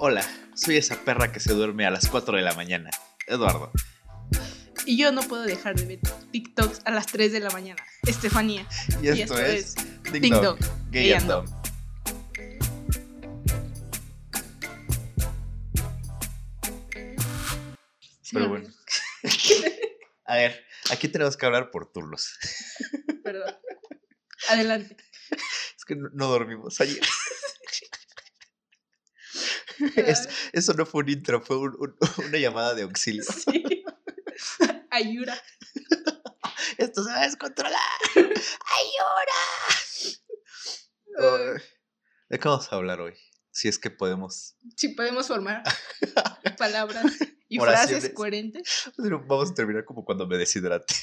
Hola, soy esa perra que se duerme a las 4 de la mañana, Eduardo. Y yo no puedo dejar de ver TikToks a las 3 de la mañana, Estefanía. Y esto, es, Ding Ding Dong, Dong, Gay and Dumb. Pero bueno. A ver, aquí tenemos que hablar por turnos. Perdón. Adelante. Es que no, no dormimos ayer. Es- eso no fue un intro, fue un- un- una llamada de auxilio. Sí. Ayura. Esto se va a descontrolar. ¡Ayuda! Ay, ¿De qué vamos a hablar hoy? Si es que podemos. Si podemos formar palabras y Oraciones. frases coherentes. Pero Vamos a terminar como cuando me deshidrate.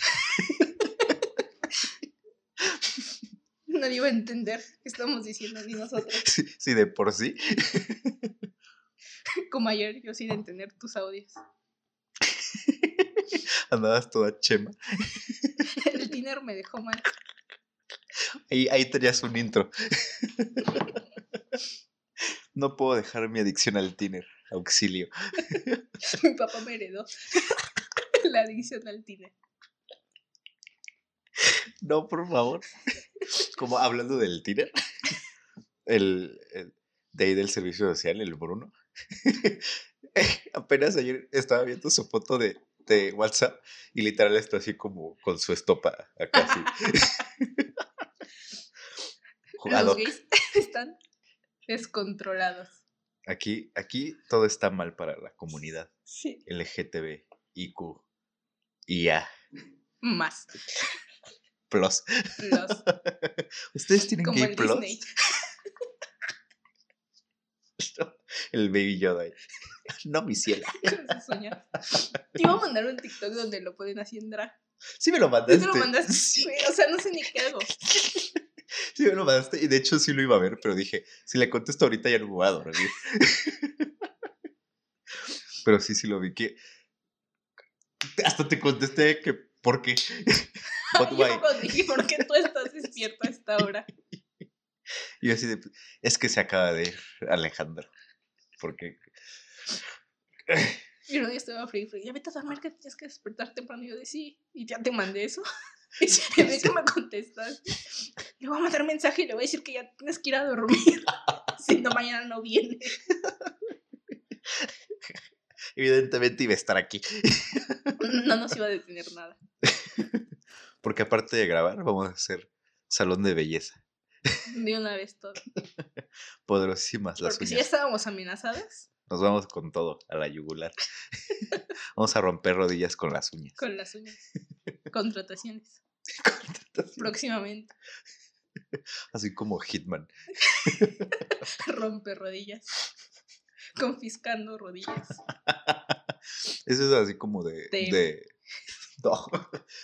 Nadie va a entender qué estamos diciendo ni nosotros. Sí, sí, de por sí. Como ayer, yo sin entender tus audios. Andabas toda chema. El dinero me dejó mal. Ahí, ahí tenías un intro. No puedo dejar mi adicción al tiner. Auxilio. Mi papá me heredó la adicción al tiner. No, por favor. Como hablando del tiner. El, el de ahí del servicio social, el Bruno. Apenas ayer estaba viendo su foto de, de WhatsApp y literal está así como con su estopa acá así. Los gays están descontrolados. Aquí, aquí todo está mal para la comunidad Sí. LGTB, IQ, IA, Más. Plus. Los, ¿Ustedes tienen como gay el plus? Disney. El baby Yoda. ahí. No, mi uñas. Te iba a mandar un TikTok donde lo pueden así. Sí me lo ¿Sí mandaste. te lo mandaste? Sí, Güey, O sea, no sé ni qué hago. sí me lo mandaste. Y de hecho sí lo iba a ver, pero dije, si le contesto ahorita ya no me voy a dormir. Pero sí, sí lo vi. Que... Hasta te contesté que, ¿por qué? Yo dije, ¿por qué tú estás despierto a esta hora? Y yo así de, es que se acaba de ir Alejandro. Porque... Y no, yo estaba frío, frío. Ya vete a dormir que tienes que despertar temprano. Y yo de sí. Y ya te mandé eso. Y ve que me contestas, le voy a mandar mensaje y le voy a decir que ya tienes que ir a dormir. Si no, mañana no viene. Evidentemente iba a estar aquí. No nos iba a detener nada. Porque aparte de grabar, vamos a hacer salón de belleza. De una vez todo. Poderosísimas las Porque si ya uñas. estábamos amenazadas Nos vamos con todo a la yugular. vamos a romper rodillas con las uñas. con las uñas. Contrataciones. Próximamente. Así como Hitman. Rompe rodillas. Confiscando rodillas. Eso es así como de. De- de no,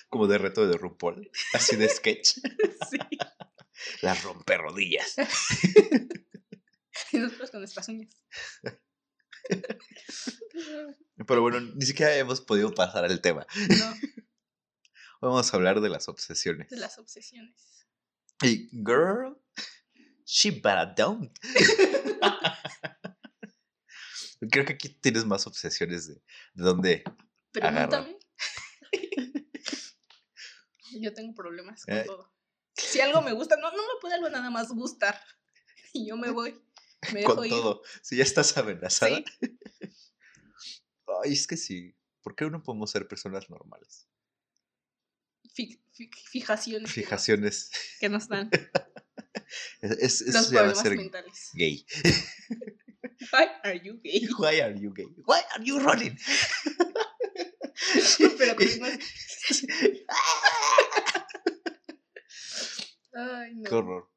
como de reto de RuPaul. Así de sketch. Sí. Las romper rodillas. Y nosotros con nuestras uñas. Pero bueno, ni siquiera hemos podido pasar al tema. No, Vamos a hablar de las obsesiones. de las obsesiones. Y girl, she better don't. Creo que aquí tienes más obsesiones de, de dónde. Pregúntame. Yo tengo problemas con Eh. todo. Si algo me gusta, no, no me puede algo nada más gustar. Y yo me voy. Me dejo con ir. todo. Si ya estás amenazada. Sí. Ay, es que sí. ¿Por qué no podemos ser personas normales? Fi- fi- fijaciones. que no- Fijaciones. Que nos dan Es, es- eso los a problemas ser mentales. gay. Why are you gay? Why are you gay? Why are you running? Pero con más- Ay, no. Qué horror.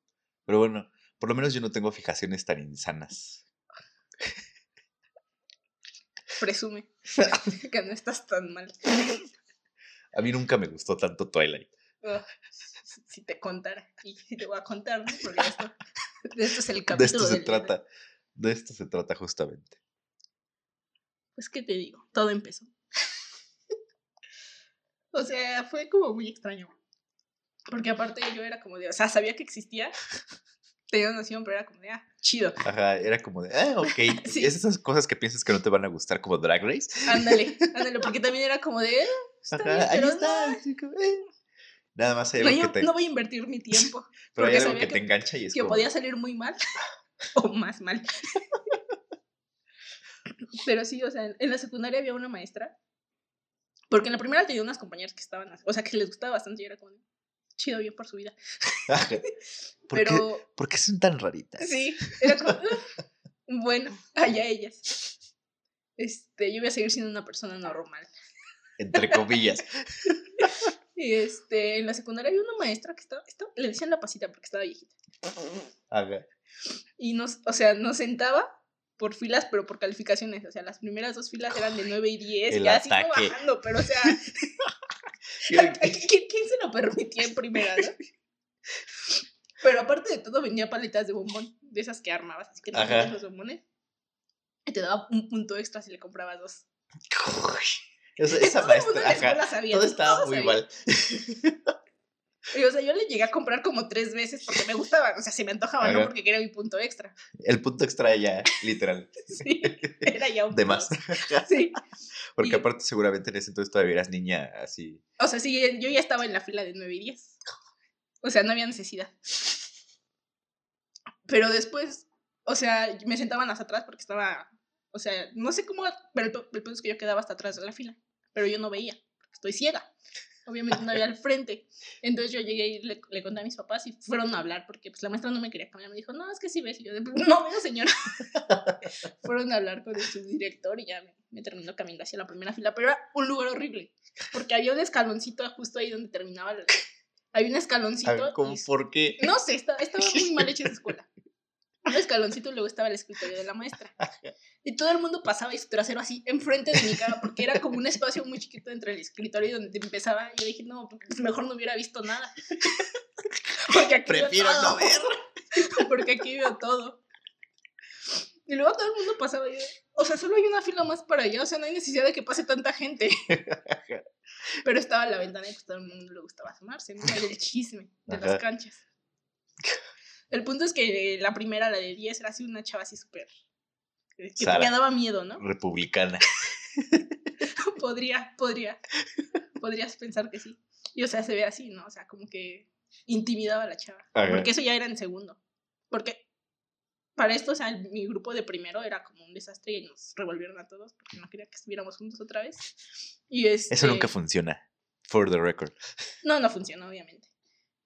Pero bueno, por lo menos yo no tengo fijaciones tan insanas. Presume que no estás tan mal. A mí nunca me gustó tanto Twilight. Ah, si te contara. Y si te voy a contar, ¿no? Porque esto, de esto es el capítulo. De esto se del trata. De esto se trata justamente. Pues, ¿qué te digo? Todo empezó. o sea, fue como muy extraño. Porque aparte yo era como de, o sea, sabía que existía, tenía noción, pero era como de, ah, chido. Ajá, era como de, ah, ok. Sí. Es esas cosas que piensas que no te van a gustar, como Drag Race. Ándale, ándale, porque también era como de, "Ah, está Ajá, bien, ahí pero está. no, como, eh. Nada más hay no, algo yo que te, no voy a invertir mi tiempo, pero hay algo sabía que, que- te engancha y es que como, podía salir muy mal o más mal. Pero sí, o sea, en- la secundaria había una maestra, porque en la primera tenía unas compañeras que estaban, o sea, que les gustaba bastante y era como, de, chido, bien por su vida. ¿Por, qué, Pero por qué son tan raritas? sí, era como, "Ah, bueno, allá ellas. Este, yo voy a seguir siendo una persona normal. Entre comillas. Y este, en la secundaria había una maestra que estaba, estaba- le decían la pasita porque estaba viejita. Ajá. Y nos, o sea, nos sentaba por filas, pero por calificaciones. O sea, las primeras dos filas eran de 9 y 10, El ya así bajando, pero o sea, ¿quién, quién se lo permitía en primera, no? Pero aparte de todo, venía paletas de bombón, de esas que armabas, así que te los bombones. Y te daba un punto extra si le comprabas dos. Esa, esa mundo maestra, ajá. sabía, Todo estaba muy sabían. mal. Y, o sea, yo le llegué a comprar como tres veces porque me gustaban. O sea, se me antojaba, no porque quería mi punto extra. El punto extra ya, literal. Sí, era ya un De más. Sí. Porque Y- aparte seguramente en ese entonces todavía eras niña así. O sea, sí, yo ya estaba en la fila de 9 y 10. O sea, no había necesidad. Pero después, o sea, me sentaban hasta atrás porque estaba, o sea, no sé cómo, pero el, el punto es que yo quedaba hasta atrás de la fila, pero yo no veía, estoy ciega. Obviamente no había al frente. Entonces yo llegué y le, le conté a mis papás y fueron a hablar porque pues la maestra no me quería cambiar. Me dijo, no, es que sí ves. Y yo, no veo, señora. fueron a hablar con el subdirector y ya me, me terminó caminando hacia la primera fila. Pero era un lugar horrible porque había un escaloncito justo ahí donde terminaba. el- había un escaloncito. ver, ¿cómo y- por qué? no sé, estaba, estaba muy mal hecha esa escuela. Un escaloncito y luego estaba el escritorio de la maestra. Y todo el mundo pasaba y su trasero así enfrente de mi cara, porque era como un espacio muy chiquito entre el escritorio y donde te empezaba. Y yo dije, no, pues mejor no hubiera visto nada. Porque aquí veo Prefiero no ver. Porque aquí veo todo. Y luego todo el mundo pasaba. Y yo, o sea, solo hay una fila más para allá. O sea, no hay necesidad de que pase tanta gente. Pero estaba en la ventana y pues todo el mundo le gustaba asomarse, ¿no? El chisme de las canchas. El punto es que la primera, la de 10, era así una chava así súper. Que que Sara. me daba miedo, ¿no? Republicana. podría, podría. Podrías pensar que sí. Y o sea, se ve así, ¿no? O sea, como que intimidaba a la chava. Ajá. Porque eso ya era en segundo. Porque para esto, o sea, mi grupo de primero era como un desastre y nos revolvieron a todos porque no quería que estuviéramos juntos otra vez. Y este, Eso nunca funciona. For the record. No, no funcionó, obviamente.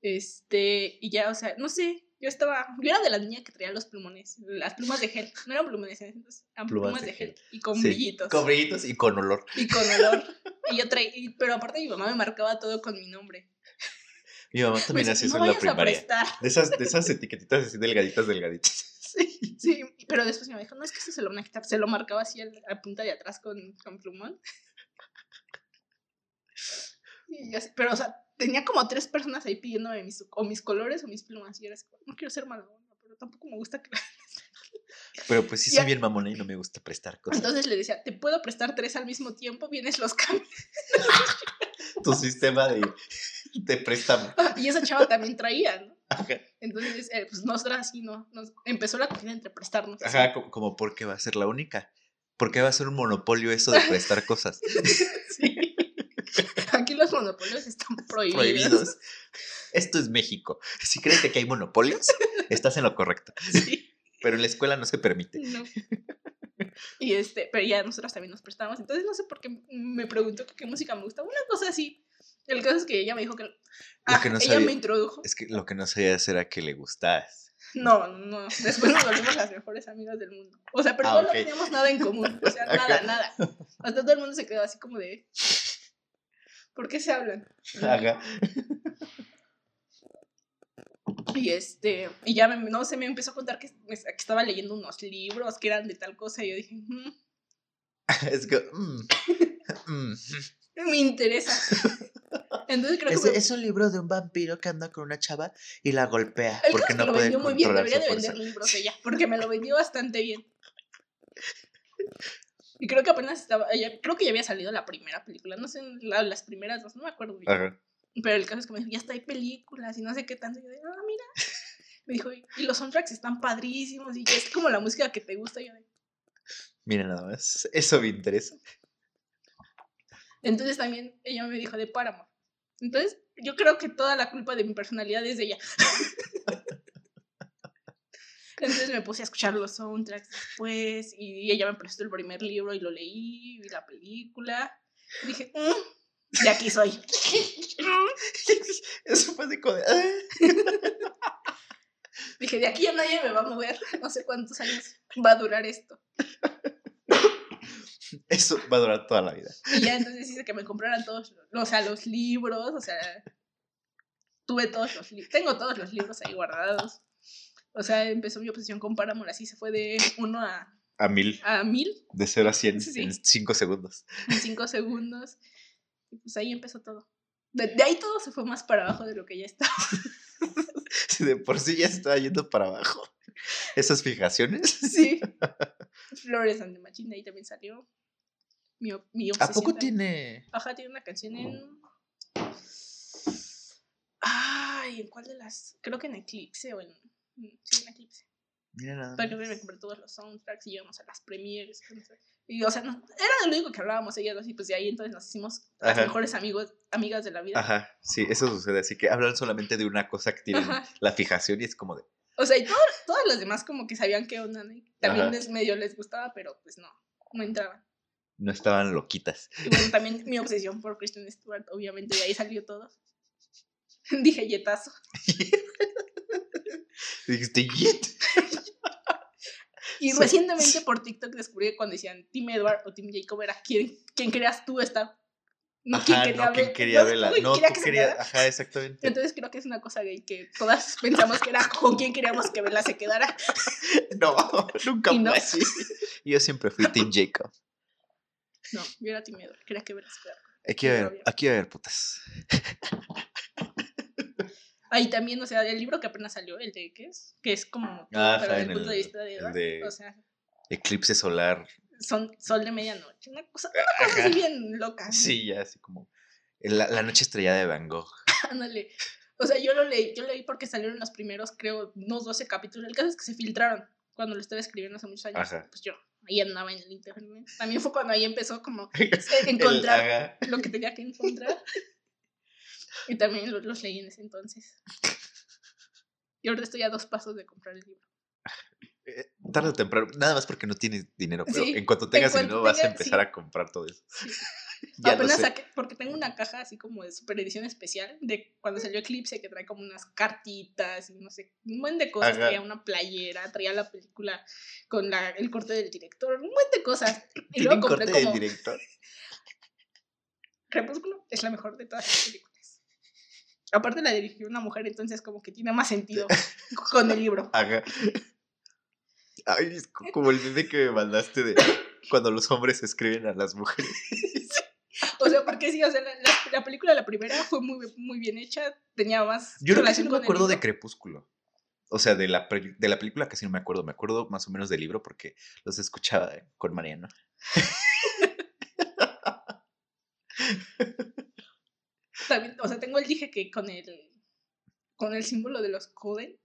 Este, y ya, o sea, no sé, yo estaba, yo era de la niña que traía los plumones, las plumas de gel, no eran plumones, entonces, eran Plumas plumas, de gel, gel. y con Sí, brillitos, Con brillitos y con olor. y con olor, y yo traía, y- pero aparte mi mamá me marcaba todo con mi nombre. Mi mamá Me también decía, hacía eso no en la primaria. De esas, de esas etiquetitas así delgaditas, delgaditas. Sí, sí, pero después mi mamá dijo, no, es que eso se lo van a quitar, se lo marcaba así a, punta de atrás con, con plumón. Y así- pero, o sea, tenía como tres personas ahí pidiéndome mis, o mis colores o mis plumas. Y yo era así, no quiero ser mala onda, pero tampoco me gusta que... Pero pues sí soy bien mamona y no me gusta prestar cosas. Entonces le decía, ¿te puedo prestar tres al mismo tiempo? Vienes los cambios. tu sistema de, de préstamo. Y esa chava también traía, ¿no? Ajá, Entonces, eh, pues nosotras así, ¿no? Nos empezó la corrida entre prestarnos. así. Ajá, como, como porque va a ser la única. ¿Por qué va a ser un monopolio eso de prestar cosas? Sí. Los monopolios están prohibidos. Prohibidos. Esto es México. Si crees que hay monopolios, estás en lo correcto. Sí. Pero en la escuela no se permite. No. Y este, pero ya nosotros también nos prestamos. Entonces no sé por qué me preguntó qué música me gusta. Una cosa así. El caso es que ella me dijo que. Ah, que no ella sabía- me introdujo. Es que lo que no sabías era que le gustabas. No, no. Después nos volvimos las mejores amigas del mundo. O sea, pero Ah, ok. no teníamos nada en común. O sea, nada, nada. Hasta todo el mundo se quedó así como de. ¿Por qué se hablan? Ajá. Y este, y ya me, no sé, me empezó a contar que, que estaba leyendo unos libros que eran de tal cosa. Y yo dije, "Mm, Es que. mm, mm. me interesa. Entonces creo que Es, me- es un libro de un vampiro que anda con una chava y la golpea El porque que no lo puede vendió muy bien, debería de vender libros ella, porque me lo vendió bastante bien. Y creo que apenas estaba, ya- creo que ya había salido la primera película, no sé, la- las primeras dos, no me acuerdo bien. Ajá. Pero el caso es que me dijo, ya está, hay películas y no sé qué tanto. Y yo ah, mira. Me dijo, y los soundtracks están padrísimos y es como la música que te gusta. Y yo Mira nada más, eso me interesa. Entonces también ella me dijo de Paramore. Entonces yo creo que toda la culpa de mi personalidad es de ella. Entonces me puse a escuchar los soundtracks después y ella me prestó el primer libro y lo leí, vi la película. Dije, "Mm, de aquí soy. Eso fue de "Ah". Dije, de aquí ya nadie me va a mover. No sé cuántos años va a durar esto. Eso va a durar toda la vida. Y ya entonces hice que me compraran todos, o sea, los libros, o sea, tuve todos los libros, tengo todos los libros ahí guardados. O sea, empezó mi obsesión con Paramore, así se fue de uno a, A mil, a mil de 0 a 100 Sí. en 5 segundos. en cinco segundos. Y pues ahí empezó todo. De, de ahí todo se fue más para abajo de lo que ya estaba. Si de por sí ya estaba yendo para abajo. Esas fijaciones. Sí. Flores and the Machine, de ahí también salió. Mi, mi ¿A obsesión. poco también. tiene? Ajá, tiene una canción en. Ay, ¿en cuál de las? Creo que en Eclipse o en. Sí, en Eclipse. Mira nada más. me compré todos los soundtracks y íbamos a las premieres. Y, o sea, no- era de lo único que hablábamos ella y pues de ahí entonces nos hicimos las mejores amigos, amigas de la vida. Ajá, sí, eso sucede. Así que hablan solamente de una cosa que tienen Ajá. la fijación y es como de. O sea, y todo- todas las demás como que sabían qué onda, ¿no? También les medio les gustaba, pero pues no, no entraban. No estaban loquitas. Y bueno, también mi obsesión por Kristen Stewart, obviamente de ahí salió todo. Dije yetazo. Dijiste. Y recientemente por TikTok descubrí que cuando decían Team Edward o Team Jacob era quién, quién querías tú estar. No Ajá, quién quería no, ¿quién ver- quería no, verla? ¿quién No, quería tú querías. quedara? Ajá, exactamente. Entonces creo que es una cosa gay que todas pensamos que era con quién queríamos que Bella se quedara. No, nunca Y no. fue así. Yo siempre fui Team Jacob. No, yo era Team Edward, quería que Bella se quedara. Aquí a bien. aquí a haber putas. Ahí también, o sea, el libro que apenas salió, el de ¿qué es? Que es como, Ah, en el punto de vista de O sea, Eclipse solar. son sol de medianoche, una cosa, una cosa Ajá. así bien loca. Sí, ya así como. La, la noche estrellada de Van Gogh. Ándale. O sea, yo lo leí, yo leí porque salieron los primeros, creo, unos 12 capítulos. El caso es que se filtraron cuando lo estaba escribiendo hace muchos años. Ajá. Pues yo ahí andaba en el internet. También fue cuando ahí empezó como encontrar lo que tenía que encontrar. Y también lo- los leí en ese entonces. Y ahorita estoy a dos pasos de comprar el libro. Eh, Tarde o temprano, nada más porque no tienes dinero, pero Sí, en cuanto tengas cuanto dinero vas a empezar sí. a comprar todo eso. Sí. Ya Apenas saqué, porque tengo una caja así como de super edición especial de cuando salió Eclipse que trae como unas cartitas y no sé, un buen de cosas. Ajá. Traía una playera, traía la película con la, el corte del director, un buen de cosas. Y ¿Tienen luego compré corte del como director? Crepúsculo, es la mejor de todas las películas. Aparte la dirigió una mujer, entonces como que tiene más sentido con el libro. Ajá. Ay, es como el meme que me mandaste de cuando los hombres escriben a las mujeres. O sea, porque sí, o sea, la, la- la película, la primera, fue muy, muy bien hecha, tenía más Yo creo que sí no me acuerdo de. Crepúsculo. O sea, de la, de la película casi no me acuerdo. Me acuerdo más o menos del libro porque los escuchaba eh, con Mariano. También, o sea, tengo el dije que con el con el símbolo de los Coden.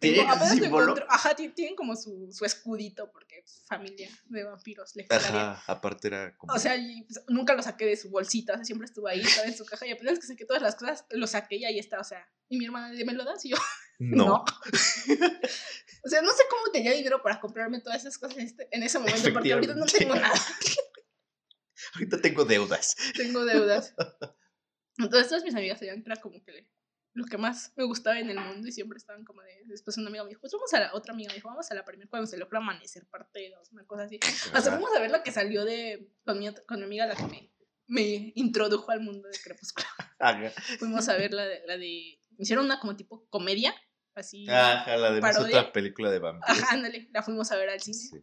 ¿Tienen símbolo? Ajá, ti- tienen como su, su escudito porque es familia de vampiros legendaria. Ajá, aparte era como... O sea, y, pues, nunca lo saqué de su bolsita, o sea, siempre estuvo ahí, estaba en su caja y apenas que saqué todas las cosas, lo saqué y ahí está, o sea, y mi hermana, ¿me lo das? Y yo, no. no. o sea, no sé cómo tenía dinero para comprarme todas esas cosas en, este- en ese momento, porque ahorita no tengo nada, Ahorita tengo deudas. tengo deudas. Entonces todas mis amigas sabían que era como que lo que más me gustaba en el mundo y siempre estaban como de, después una amiga me dijo, pues vamos a la, otra amiga me dijo, vamos a la primera cuando se logra amanecer parte dos, una cosa así. Hasta Ajá. fuimos a ver la que salió de, con mi, con mi amiga, la que me, me introdujo al mundo de Crepúsculo. Ajá. Fuimos a ver la de, la de, me hicieron una como tipo comedia, así. Ajá, la de Parodia. otra película de vampiros. Ajá, ándale, la fuimos a ver al cine. Sí.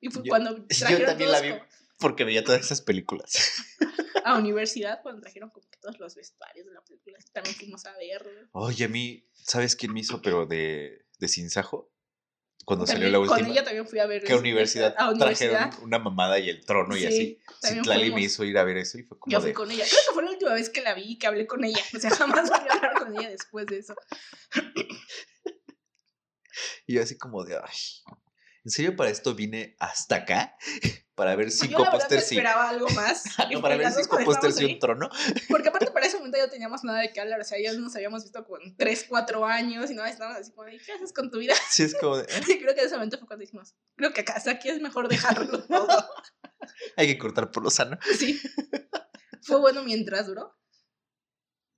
Y fue Yo- cuando yo trajeron también la vi. como- Porque veía todas esas películas. a universidad, cuando trajeron como que todos los vestuarios de la película, también fuimos a verlo. Oye, a mí, ¿sabes quién me hizo, pero de, de Sinsajo? Cuando También- salió la última. Con ella también fui a ver. este, universidad, a universidad. trajeron una mamada y el trono y Sí, así. Citlali me hizo ir a ver eso y fue como Yo fui de. con ella. Creo que fue la última vez que la vi y que hablé con ella. O sea, jamás volví a hablar con ella después de eso. Y yo así como de, ay, ¿en serio para esto vine hasta acá? Para ver cinco pósters y... esperaba algo más. No, para ver cinco pósters y un trono. Porque aparte para ese momento ya teníamos nada de qué hablar. O sea, ya nos habíamos visto con 3, 4 años y no estábamos así como ¿qué haces con tu vida? Sí, es como de, "Eh, Y creo que en ese momento fue cuando dijimos, creo que acá, hasta aquí es mejor dejarlo todo. hay que cortar por lo sano. Sí. Fue bueno mientras duró.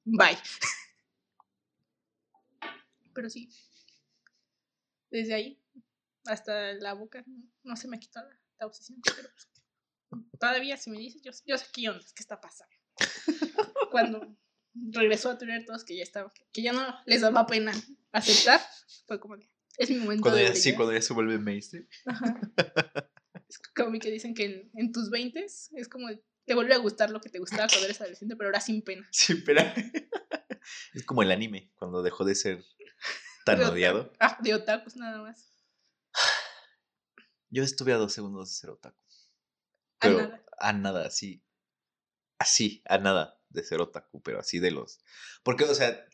Bye. Pero sí. Desde ahí hasta la boca no, se me quitó la, la obsesión. Pero pues, todavía si me dices, yo, yo sé qué onda, qué está pasando. Cuando regresó a tener todos que ya estaba, que ya no les daba pena aceptar, fue como de, es mi momento Cuando de ya, sí, cuando ya se vuelve mainstream. Ajá. Es como que dicen que en, en tus 20 es como te vuelve a gustar lo que te gustaba cuando eres adolescente, pero ahora sin pena. Sí, pero es como el anime, cuando dejó de ser tan De odiado. Ah, de otakus nada más. Yo estuve a dos segundos de ser otaku. A Pero nada. a nada, así. Así, a nada de ser otaku, pero así de los. Porque, o sea,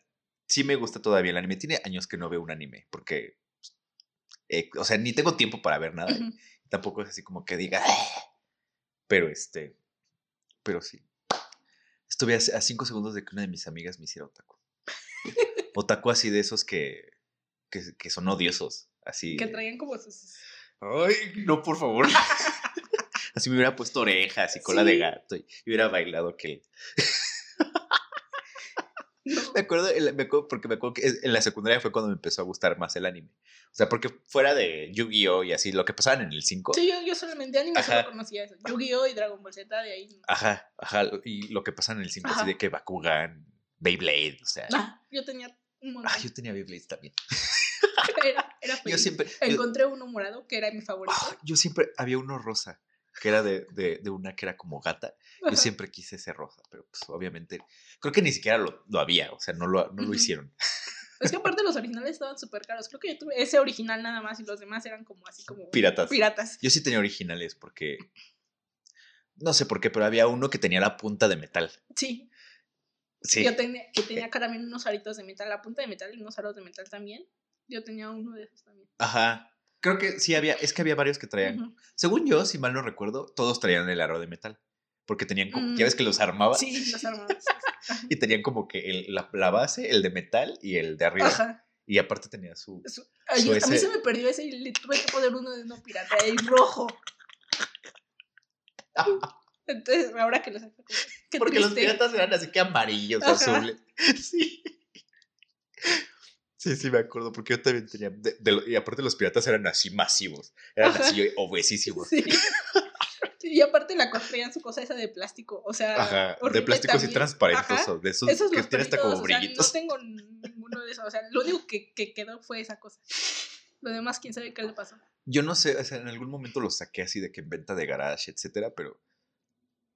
sí me gusta todavía el anime. Tiene años que no veo un anime, porque. eh, o sea, ni tengo tiempo para ver nada. Tampoco es así como que diga. "Ah". Pero este. Pero sí. Estuve a, a cinco segundos de que una de mis amigas me hiciera otaku. otaku así de esos que. que, que son odiosos. Así. Que traían como sus. Ay, no, por favor. Así me hubiera puesto orejas y cola de gato y hubiera bailado que. No. Me acuerdo, me porque me acuerdo que en la secundaria fue cuando me empezó a gustar más el anime. O sea, porque fuera de Yu-Gi-Oh! y así, lo que pasaban en el 5. Sí, yo, yo solamente anime Ajá. solo conocía eso. Yu-Gi-Oh! y Dragon Ball Z, de ahí. Ajá, ajá. Y lo que pasa en el 5, así de que Bakugan, Beyblade, o sea. Ah, yo tenía un montón. Ah, yo tenía Beyblade también. Era, era Yo siempre. Encontré uno morado que era mi favorito. ah, yo siempre había uno rosa, que era de, de, de una que era como gata. Yo Ajá. siempre quise ese rosa, pero pues obviamente. Creo que ni siquiera lo, lo había, o sea, no lo, no lo hicieron. Es que aparte los originales estaban súper caros. Creo que yo tuve ese original nada más y los demás eran como así como Piratas. piratas. Yo sí tenía originales porque. No sé por qué, pero había uno que tenía la punta de metal. Sí, Sí. yo tenía, que tenía también unos aritos de metal, la punta de metal y unos aros de metal también. Yo tenía uno de esos también. Ajá. Creo que sí había, es que había varios que traían. Ujú. Según yo, si mal no recuerdo, todos traían el aro de metal. Porque tenían como, Mm. ya ves que los armaba Sí, los armados. y tenían como que el- la, la base, el de metal y el de arriba. Ajá. Y aparte tenía su. Su- Ay, Su a mí se me perdió ese y le tuve que poner uno de no pirata y rojo. Entonces, ahora que lo saco, Porque los triste. piratas eran así que amarillos, Ajá. azules. Sí. Sí, sí, me acuerdo, porque yo también tenía. de- de lo- y aparte, los piratas eran así masivos. Eran así obesísimos. Sí. Y aparte la traían su cosa esa de plástico, o sea, Ajá. De horrible plásticos y también. transparentes, Ajá. o de esos, Esos que tienen hasta como todos, o sea, brillitos. no tengo ninguno de esos, o sea, lo único que, que quedó fue esa cosa. Lo demás, quién sabe qué le pasó. Yo no sé, o sea, en algún momento los saqué así de que en venta de garage, etcétera, pero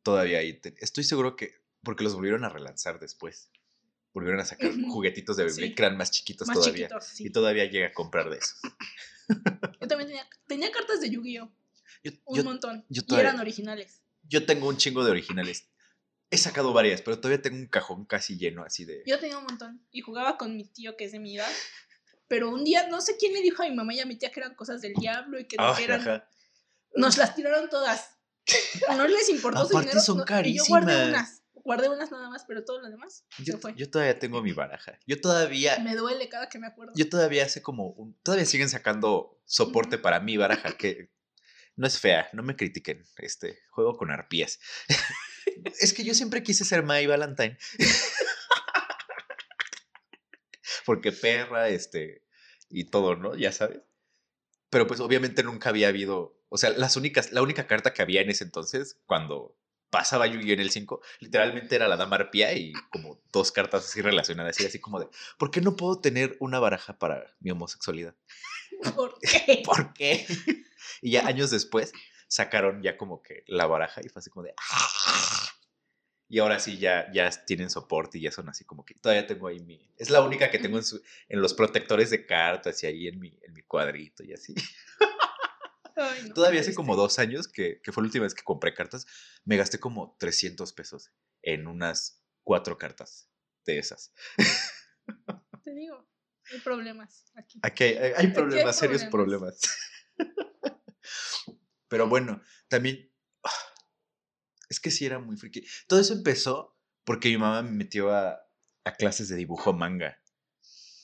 todavía ahí. te- estoy seguro que. Porque los volvieron a relanzar después. Volvieron a sacar juguetitos de Beyblade Sí. que eran más chiquitos Más todavía. chiquitos, sí. Y todavía llega a comprar de esos. Yo también tenía, tenía cartas de Yu-Gi-Oh! Un yo- montón. yo y eran originales. yo tengo un chingo de originales. He sacado varias, pero todavía tengo un cajón casi lleno así de. Yo tenía un montón. Y jugaba con mi tío, que es de mi edad. Pero un día, no sé quién le dijo a mi mamá y a mi tía que eran cosas del diablo y que no Ay, eran. ajá. Nos las tiraron todas. No les importó su Aparte dinero. son no- y yo guardé carísimas. unas. Guardé unas nada más, pero todo lo demás Yo, se fue. yo todavía tengo mi baraja. Yo todavía. Me duele cada que me acuerdo. Yo todavía hace como un. Todavía siguen sacando soporte para mi baraja, que no es fea, no me critiquen. Este, juego con arpías. es que yo siempre quise ser May Valentine. Porque perra, este, y todo, ¿no? Ya sabes. Pero pues obviamente nunca había habido. O sea, las únicas, la única carta que había en ese entonces, cuando pasaba Yu-Gi-Oh en el 5, literalmente era la dama arpía y como dos cartas así relacionadas. Y así como de, ¿por qué no puedo tener una baraja para mi homosexualidad? ¿Por qué? ¿Por qué? y ya años después sacaron ya como que la baraja y fue así como de... "Ah". Y ahora sí ya, ya tienen soporte y ya son así como que todavía tengo ahí mi... Es la única que tengo en, su- en los protectores de cartas y ahí en mi, en mi cuadrito y así. Ay, no, Todavía hace como dos años, que, que fue la última vez que compré cartas, me gasté como 300 pesos en unas cuatro cartas de esas. Te digo. Hay problemas aquí. Aquí hay, hay- hay problemas, serios problemas. problemas. Pero bueno, también. Es que sí era muy friki. Todo eso empezó porque mi mamá me metió a, a clases de dibujo manga.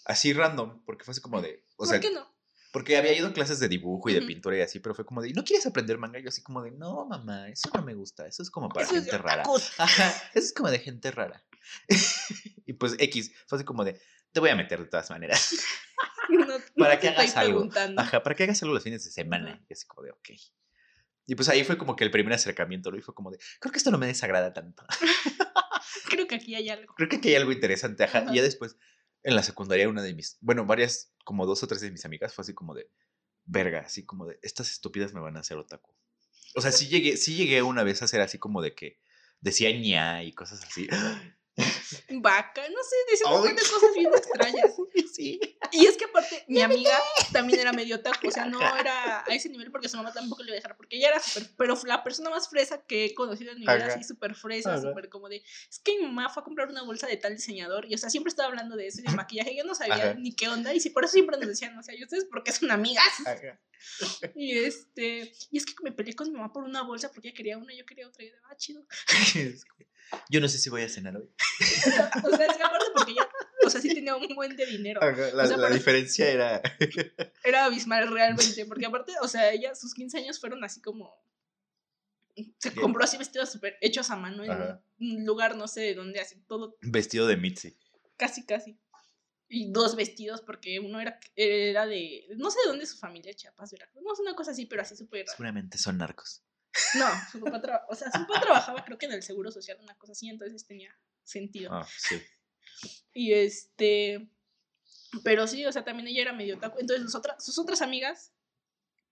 Así random, porque fue así como de. O ¿Por sea, qué no? Porque había ido a clases de dibujo y de pintura y así, pero fue como de, ¿no quieres aprender manga? Y yo así como de, no, mamá, eso no me gusta, eso es como para Eso es gente rara. otakus. Ajá, eso es como de gente rara. y pues X, fue así como de, te voy a meter de todas maneras. No- no Para te que hagas algo. Ajá, para que hagas algo los fines de semana. Y así como de, ok. Y pues ahí fue como que el primer acercamiento, ¿no? Y fue como de, creo que esto no me desagrada tanto. Creo que aquí hay algo. creo que aquí hay algo interesante, ajá. Ajá. Y ya después, en la secundaria, una de mis, bueno, varias, como dos o tres de mis amigas, fue así como de, verga, así como de, estas estúpidas me van a hacer otaku. O sea, sí llegué, sí llegué una vez a ser así como de que decía ña y cosas así. Vaca, no sé, montón de cosas bien extrañas. Sí. Y es que aparte, mi amiga también era medio otaku, o sea, no era a ese nivel porque su mamá tampoco le iba a dejar, porque ella era súper, pero la persona más fresa que he conocido en mi vida, Ajá. así súper fresa, súper como de, es que mi mamá fue a comprar una bolsa de tal diseñador y, o sea, siempre estaba hablando de eso y de maquillaje, yo no sabía Ajá. ni qué onda y sí, por eso siempre nos decían, o sea, ¿y ustedes porque son amigas? Ajá. Y este, y es que me peleé con mi mamá por una bolsa porque ella quería una y yo quería otra y yo de, ah, chido. Yo no sé si voy a cenar hoy. O sea, es que aparte porque ella, o sea, sí tenía un buen de dinero. Ajá, La, O sea, la pero- diferencia era. Era abismal realmente, porque aparte, o sea, ella, sus 15 años fueron así como... Se Bien. compró así vestidos súper hechos a mano en Ajá. un lugar, no sé de dónde, así todo, Vestido de Mitzi. casi, casi. Y dos vestidos, porque uno era, era de, no sé de dónde su familia, Chiapas, Veracruz, no es una cosa así, pero así súper... Seguramente son narcos. No, su papá, traba- o sea, su papá trabajaba creo que en el Seguro Social, una cosa así, entonces tenía sentido. Ah, sí. Y este. Pero sí, o sea, también ella era medio otaku. Entonces, sus otras, sus otras amigas,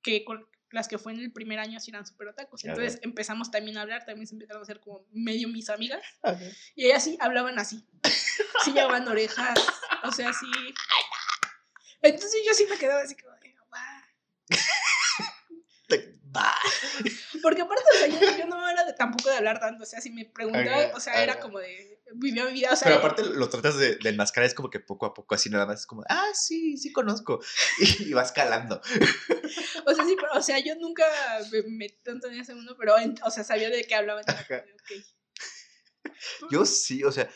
que con las que fue en el primer año, sí eran súper otakus. Entonces Ajá. empezamos también a hablar, también se empezaron a hacer como medio mis amigas. Ajá. Y ellas sí hablaban así. Sí llevaban orejas. O sea, sí. Entonces yo sí me quedaba así como. Porque aparte, o sea, yo, yo no era de, tampoco de hablar tanto. O sea, si me preguntaba, o sea, era como de. Vivía mi vida. O sea, Pero aparte lo tratas de, de enmascarar, es como que poco a poco, así nada más, es como, ah, sí, sí conozco. Y, vas calando. O sea, sí, pero, o sea, yo nunca me metí tanto en ese mundo, pero, en- o sea, sabía de qué hablaban. y era como de, ok. Yo sí, o sea,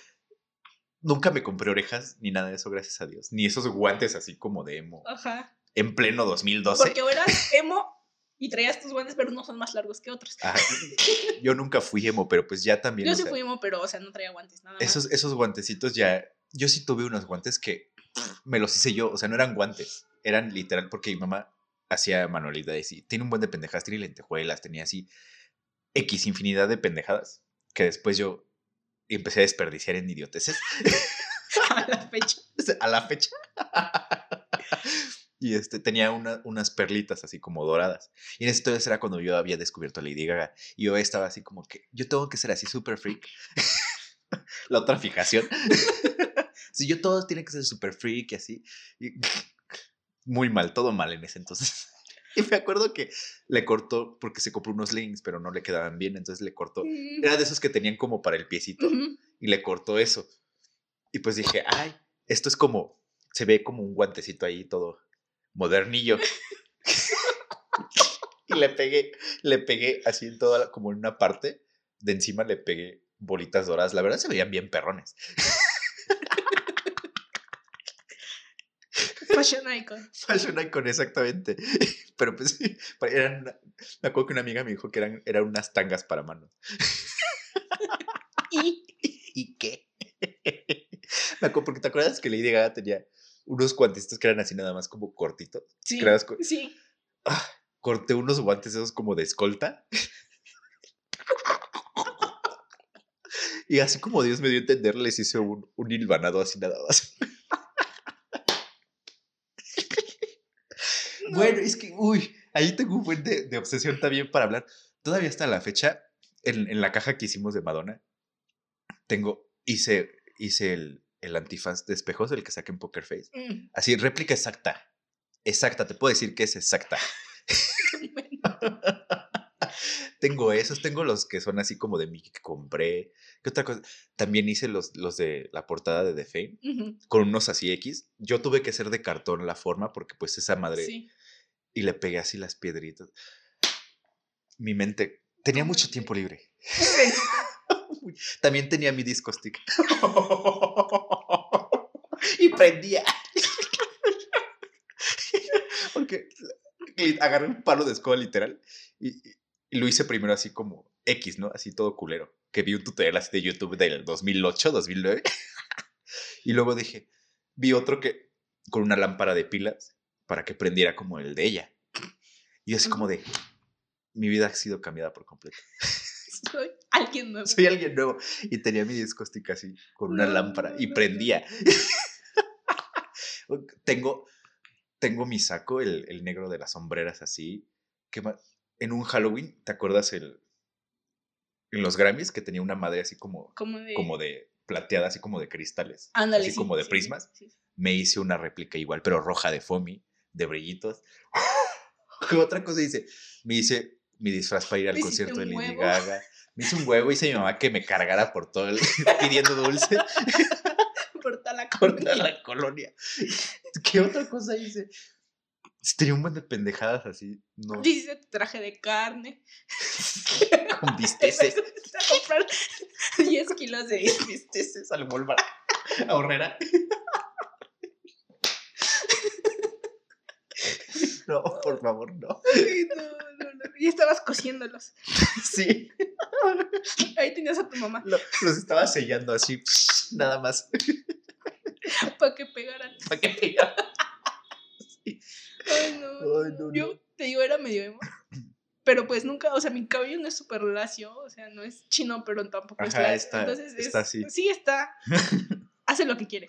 nunca me compré orejas ni nada de eso, gracias a Dios. Ni esos guantes así como de emo. Ajá. En pleno 2012. Porque o eras emo y traías tus guantes, pero unos son más largos que otros. Yo nunca fui emo, pero pues ya también. Yo sí sea, fui emo, pero, o sea, no traía guantes, nada más. esos, esos guantecitos ya. Yo sí tuve unos guantes que me los hice yo. O sea, no eran guantes. Eran literal porque mi mamá hacía manualidades y tiene un buen de pendejadas. Tiene lentejuelas, tenía así X infinidad de pendejadas que después yo empecé a desperdiciar en idioteces a la fecha. a la fecha. Y este, tenía una- unas perlitas así como doradas. Y en ese entonces era cuando yo había descubierto a Lady Gaga. Y yo estaba así como que, yo tengo que ser así super freak. La otra fijación. Si yo todo tiene que ser super freak y así. Y muy mal, todo mal en ese entonces. Y me acuerdo que le cortó, porque se compró unos leggings, pero no le quedaban bien, entonces le cortó. Mm, Era de esos que tenían como para el piecito y le cortó eso. Y pues dije, ay, esto es como, se ve como un guantecito ahí todo modernillo. y le pegué, le pegué así en toda, la- como en una parte de encima le pegué bolitas doradas. La verdad se veían bien perrones. Fashion icon. Fashion icon, exactamente. Pero pues eran, una- me acuerdo que una amiga me dijo que eran, eran unas tangas para manos. Y ¿Y qué? Me acuerdo, porque te acuerdas que Lady Gaga tenía unos guantecitos que eran así nada más como cortitos. sí, sí. Ah, corté unos guantes esos como de escolta. Y así como Dios me dio a entender, les hice un, un hilvanado así nada más. No. Bueno, es que, uy, ahí tengo un buen de, de obsesión también para hablar. Todavía hasta la fecha, en, en la caja que hicimos de Madonna, tengo, hice, hice el, el antifaz de espejos, el que saqué en Poker Face. Mm, Así, réplica exacta. Exacta, te puedo decir que es exacta. Tengo esos, tengo los que son así como de Mickey que compré. ¿Qué otra cosa? También hice los, los de la portada de The Fame con unos así X. Yo tuve que hacer de cartón la forma porque pues esa madre... Sí. Y le pegué así las piedritas. Mi mente... Tenía ¿Cómo mucho tiempo libre. También tenía mi disco stick. y prendía. Porque agarré un palo de escoba literal y, y- lo hice primero así como X, ¿no? Así todo culero. Que vi un tutorial así de YouTube del 2008, 2009. y luego dije, vi otro que con una lámpara de pilas para que prendiera como el de ella. Y así como de, mi vida ha sido cambiada por completo. Soy alguien nuevo. Soy alguien nuevo. Y tenía mi disco stick así, con una No, lámpara, y no, prendía. tengo, tengo mi saco, el, el negro de las sombreras así. Que en un Halloween, ¿te acuerdas el. En los Grammys que tenía una madre así como, Como de. como de plateada, así como de cristales. Ándale, así sí, como de sí, prismas. sí. Me hice una réplica igual, pero roja de foamy, de brillitos. ¿Qué otra cosa hice? Me hice mi disfraz para ir al concierto de Lady. Gaga. Me hice un huevo, hice a mi mamá que me cargara por todo el. pidiendo dulce Por toda la por colonia. toda la colonia. ¿Qué otra cosa hice? Tenía un montón de pendejadas así. No, Dice traje de carne. con bisteces. A comprar 10 kilos de bisteces al Walmart. A Horrera. No, por favor, no. Ay, no, no, no. Y estabas cosiéndolos. Sí, Ahí tenías a tu mamá lo- los estaba sellando así, nada más. para que pegaran. Para que pegara. Ay, no. Ay, no, Yo te digo, era medio emo. Pero pues nunca, o sea, mi cabello no es súper lacio, o sea, no es chino, pero tampoco es Ajá, lacio. está- Entonces está es- así. Sí, está. Hace lo que quiere.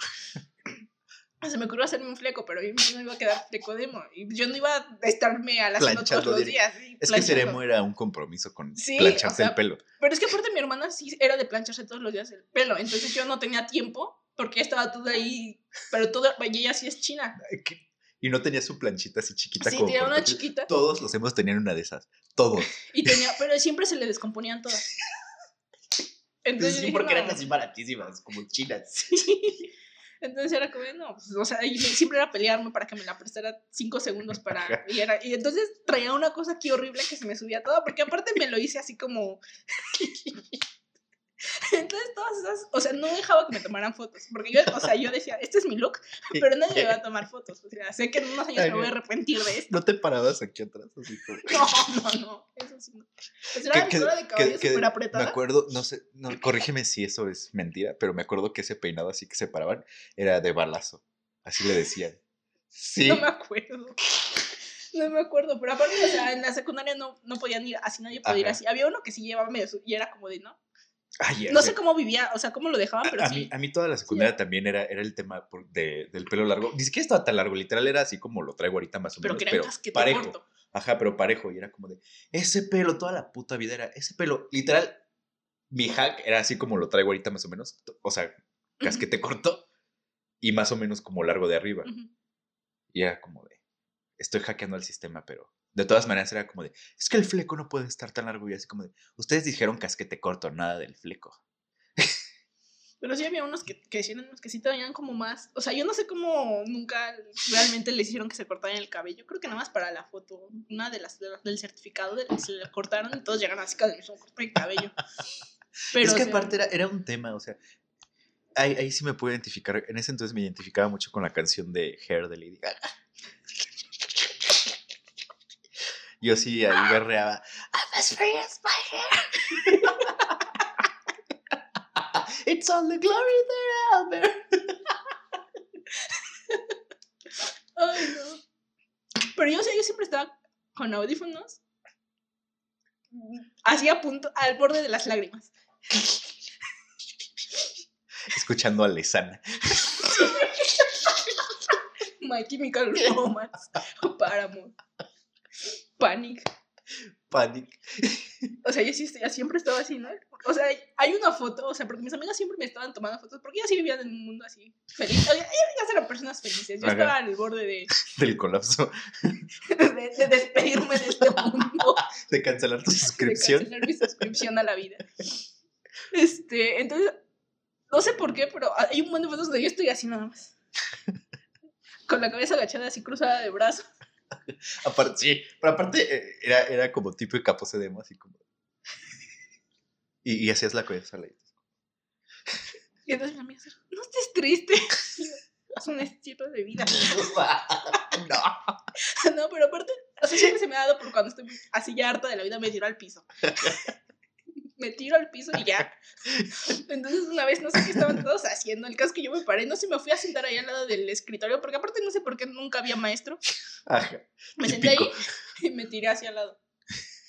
Se me ocurrió hacerme un fleco, pero yo no iba a quedar fleco de emo. Y yo no iba a estarme al haciendo todos los días. sí, Es que ser planchando. emo era un compromiso con Sí, plancharse o sea, el pelo. Pero es que aparte mi hermana sí era de plancharse todos los días el pelo. Entonces yo no tenía tiempo porque estaba todo ahí. Pero todo, y ella sí es china. Qué- Y no tenía su planchita así chiquita Sí, como tenía una chiquita. Todos los hemos tenido una de esas. Todos. Y tenía, pero siempre se le descomponían todas. Entonces, sí, porque eran así baratísimas, como chinas. Sí. Entonces era como, no, pues, o sea, y siempre era pelearme para que me la prestara cinco segundos para... Y, era, y entonces traía una cosa aquí horrible que se me subía toda, porque aparte me lo hice así como... Entonces todas esas, o sea, no dejaba que me tomaran fotos, porque yo, o sea, yo decía, este es mi look, pero nadie me va a tomar fotos, o sea, sé que en unos años me voy a arrepentir de esto. No te parabas aquí atrás, así como. No, no, no, eso sí no. Pues era mi cola de que súper me apretada. acuerdo, no sé, no, corrígeme si eso es mentira, pero me acuerdo que ese peinado así que se paraban era de balazo. Así le decían. Sí. No me acuerdo. No me acuerdo, pero aparte, o sea, en la secundaria no, no podían ir así, nadie podía ir así. Había uno que sí llevaba medio y era como de, ¿no? Ay, No sé cómo vivía, o sea, cómo lo dejaban, pero a sí. mí, a mí toda la secundaria también era, era el tema por- de- del pelo largo. Ni siquiera estaba tan largo, literal era así como lo traigo ahorita más o pero menos, que era pero parejo. corto. Ajá, pero parejo. Y era como de, ese pelo, toda la puta vida era, ese pelo, literal, mi hack era así como lo traigo ahorita más o menos. O sea, casquete corto y más o menos como largo de arriba. Y era como de, estoy hackeando al sistema, pero de todas maneras era como de, es que el fleco no puede estar tan largo. Y así como de, ustedes dijeron casquete corto, nada del fleco. Pero sí había unos que, que decían unos que sí traían como más. O sea, yo no sé cómo nunca realmente les hicieron que se cortaran el cabello. Creo que nada más para la foto. Una de las, de las- del certificado de, se le cortaron y todos llegaron así con el mismo corte de cabello. Pero, es que o sea, aparte era, era un tema, o sea, ahí, ahí sí me puedo identificar. En ese entonces me identificaba mucho con la canción de Hair de Lady Gaga. Yo sí ahí berreaba. I'm as free as my hair. It's all the glory. Ay, no. Pero yo, o sea, yo siempre estaba con audífonos. Así a punto, al borde de las lágrimas. Escuchando a Lesana. My Chemical Romance. Paramount. Panic. Panic. O sea, yo sí yo siempre estaba así, ¿no? O sea, hay una foto, o sea, porque mis amigas siempre me estaban tomando fotos, porque ellas sí vivían en un mundo así, feliz. O sea, ellas eran personas felices. Yo Ajá. estaba al borde de, Del colapso. de, de despedirme de este mundo. De cancelar tu de suscripción. cancelar mi suscripción a la vida. Este, entonces, no sé por qué, pero hay un montón de fotos donde yo estoy así nada más. Con la cabeza agachada así cruzada de brazos. Aparte, sí, pero aparte eh, era, era como tipo de capose demo, así como. Y, y hacías la cabeza la Y entonces amiga dice, no estés triste. Es un estilo de vida. no. No, pero aparte, o sea, siempre se me ha dado por cuando estoy así ya harta de la vida, me tiro al piso. Me tiro al piso y ya. Entonces, una vez no sé qué estaban todos haciendo. El caso es que yo me paré, no sé, me fui a sentar ahí al lado del escritorio, porque aparte no sé por qué nunca había maestro. Ajá. Me senté ahí y me tiré hacia al lado.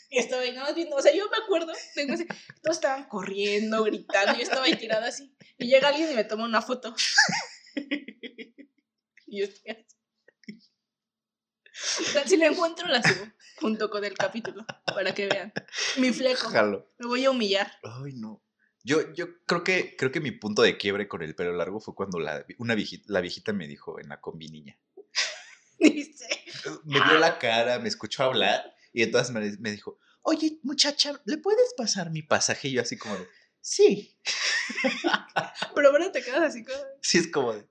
Y estaba ahí, nada más viendo, o sea, yo me acuerdo, tengo ese- todos estaban corriendo, gritando, yo estaba ahí tirada así. Y llega alguien y me toma una foto. Y yo estoy así. Si la encuentro, la subo, junto con el capítulo, para que vean. Mi fleco, Jalo. me voy a humillar. Ay, no. Yo, yo creo que creo que mi punto de quiebre con el pelo largo fue cuando la, una viejita, la viejita me dijo en la combi niña. Dice, Me vio la cara, me escuchó hablar y de todas maneras me dijo, oye, muchacha, ¿le puedes pasar mi pasaje? Y yo así como de, sí. pero ahora te quedas así como... Sí, es como de,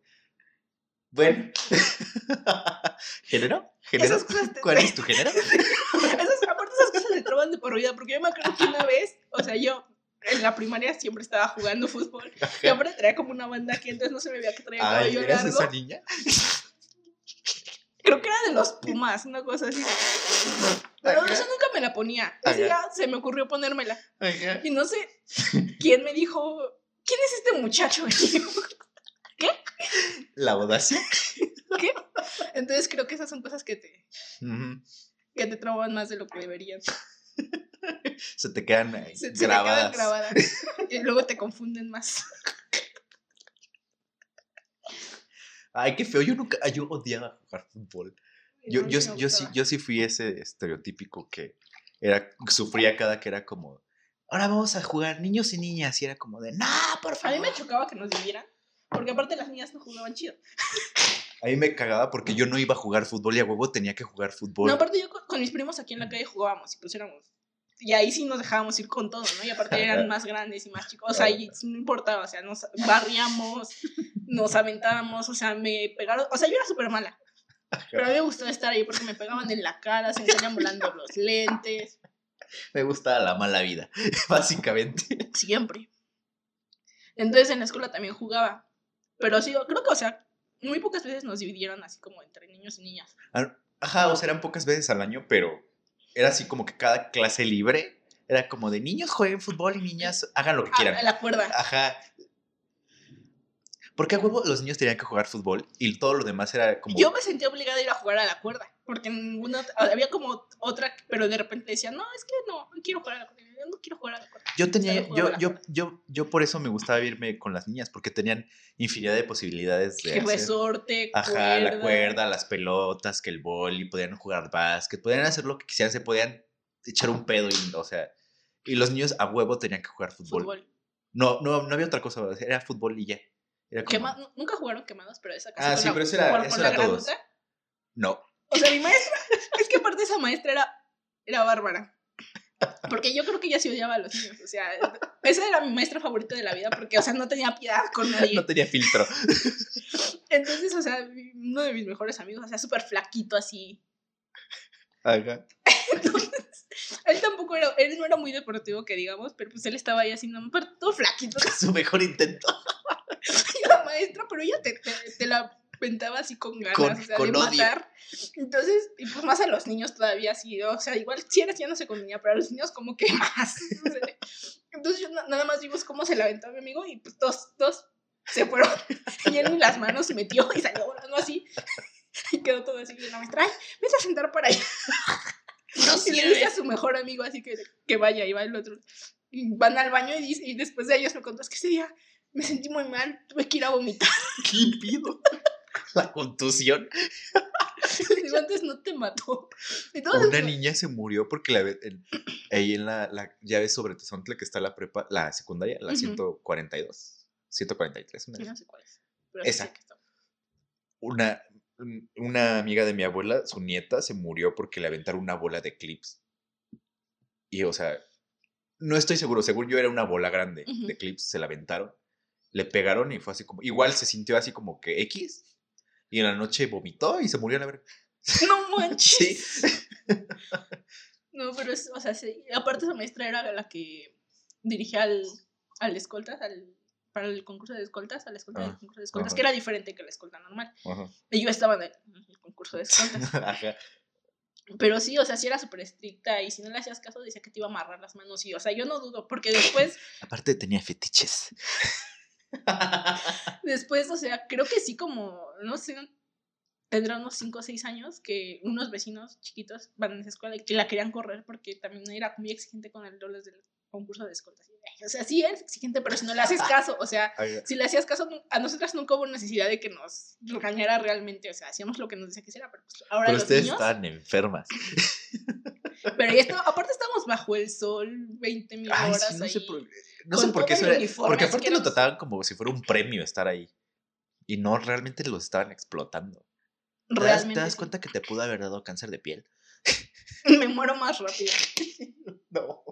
bueno. ¿Género? Te- ¿Cuál es tu género? Esas, aparte esas cosas se traban de por vida, porque yo me acuerdo que una vez, o sea, yo en la primaria siempre estaba jugando fútbol. Y ahora traía como una banda aquí, entonces no se me veía que traía Ay, cabello ¿eras largo. esa niña? Creo que era de los Pumas, una cosa así. Pero eso nunca me la ponía. Ese día se me ocurrió ponérmela. Y no sé quién me dijo, ¿quién es este muchacho? La audacia. ¿Qué? Entonces creo que esas son cosas que te, que te trauman más de lo que deberían. Se te quedan eh, Se, se te grabadas. quedan grabadas. Y luego te confunden más. Ay, qué feo. Yo nunca, yo odiaba jugar fútbol. Yo, No, yo, yo, sí, yo sí fui ese estereotípico que era, sufría cada que era como, ahora vamos a jugar niños y niñas. Y era como de, no, por A mí favor. me chocaba que nos dividieran, porque aparte las niñas no jugaban chido. A mí me cagaba porque yo no iba a jugar fútbol y a huevo tenía que jugar fútbol. No, aparte yo con, con mis primos aquí en la calle jugábamos y pues éramos... Y ahí sí nos dejábamos ir con todo, ¿no? Y aparte eran más grandes y más chicos. O sea, y no importaba, o sea, nos barriamos, nos aventábamos, o sea, me pegaron... O sea, yo era súper mala. Pero a mí me gustaba estar ahí porque me pegaban en la cara, se me salían volando los lentes. Me gusta la mala vida, básicamente. Siempre. Entonces en la escuela también jugaba. Pero sí, creo que, o sea, muy pocas veces nos dividieron así como entre niños y niñas. Ajá, o sea, eran pocas veces al año, pero era así como que cada clase libre era como de niños jueguen fútbol y niñas hagan lo que Ah, quieran. la cuerda. Ajá. Porque a huevo los niños tenían que jugar fútbol y todo lo demás era como. Yo me sentía obligada a ir a jugar a la cuerda. Porque ninguna, había como otra, pero de repente decía, no, es que no, no quiero jugar a la cuerda. No quiero jugar a la cuerda. Yo tenía, yo, yo, cuerda. yo, yo por eso me gustaba irme con las niñas, porque tenían infinidad de posibilidades de Que hacer. resorte, Ajá, la cuerda, las pelotas, que el boli, podían jugar básquet, podían hacer lo que quisieran, se podían echar un pedo y, o sea, y los niños a huevo tenían que jugar fútbol. fútbol. No, no, no había otra cosa, era fútbol y ya. Era como, Quema- nu- nunca jugaron quemados, pero esa Ah, con sí, la- pero eso era- eso era todos. no, O sea, mi maestra, es que aparte esa maestra era, era bárbara. Porque yo creo que ella sí odiaba a los niños. O sea, esa era mi maestra favorita de la vida porque, o sea, no tenía piedad con nadie. no tenía filtro. Entonces, o sea, uno de mis mejores amigos, o sea, súper flaquito así. Ajá. Entonces, él tampoco era, él no era muy deportivo que digamos, pero pues él estaba ahí así, todo flaquito. Su mejor intento. Y la maestra, pero ella te, te, te la ventaba así con ganas, Con- o sea, con de odio. matar. Entonces, y pues más a los niños todavía así, o sea, igual si eres ya no sé con niña, pero a los niños como que más. no. Entonces yo na- nada más vimos cómo se la aventó a mi amigo y pues dos, dos se fueron. Y él ni las manos metió y salió volando así. Y quedó todo así. Y la maestra, ay, vete a sentar para allá. No Y le dice a su mejor amigo así que, que vaya y va el otro. Y van al baño y, dice, y después de ellos me contó, es que ese día me sentí muy mal, tuve que ir a vomitar. ¿Qué pido? La contusión. Digo, antes no te mató. Entonces, Una niña se murió porque la, ahí en la, la llave sobre Tezontle que está la prepa, la secundaria, la Ujú. 142, 143. Una, no sé cuál es. sí está. una, un- una amiga de mi abuela, su nieta, se murió porque le aventaron una bola de clips. Y, o sea, no estoy seguro. Según yo era una bola grande de clips, se la aventaron. Le pegaron y fue así como. Igual se sintió así como que X. Y en la noche vomitó y se murió a la verga. No manches. Sí. No, pero es, o sea, sí. Aparte esa maestra era la que dirigía al, al escoltas, al, para el concurso de escoltas, a la escolta Ah, del concurso de escoltas, ajá. que era diferente que la escolta normal. Ajá. Y yo estaba en el, en el concurso de escoltas. Ajá. Pero sí, o sea, sí era súper estricta y si no le hacías caso decía que te iba a amarrar las manos y, o sea, yo no dudo, porque después, Aparte tenía fetiches. después, o sea, creo que sí como, no sé, tendrá unos 5 o 6 años que unos vecinos chiquitos van a esa escuela y que la querían correr porque también era muy exigente con el roles del concurso de escoltas. O sea, sí es exigente, pero si no le haces caso, o sea, si le hacías caso, a nosotras nunca hubo necesidad de que nos regañara realmente, o sea, hacíamos lo que nos decía que hiciera, pero pues ahora Pero los ustedes niños... estaban enfermas. Pero ya está, aparte estamos bajo el sol 20 mil horas sí, no ahí. sé por, no sé por qué eso era- Porque aparte lo trataban como si fuera un premio estar ahí. Y no, realmente los estaban explotando. ¿Te das, Realmente. te das sí. cuenta que te pudo haber dado cáncer de piel? Me muero más rápido. No.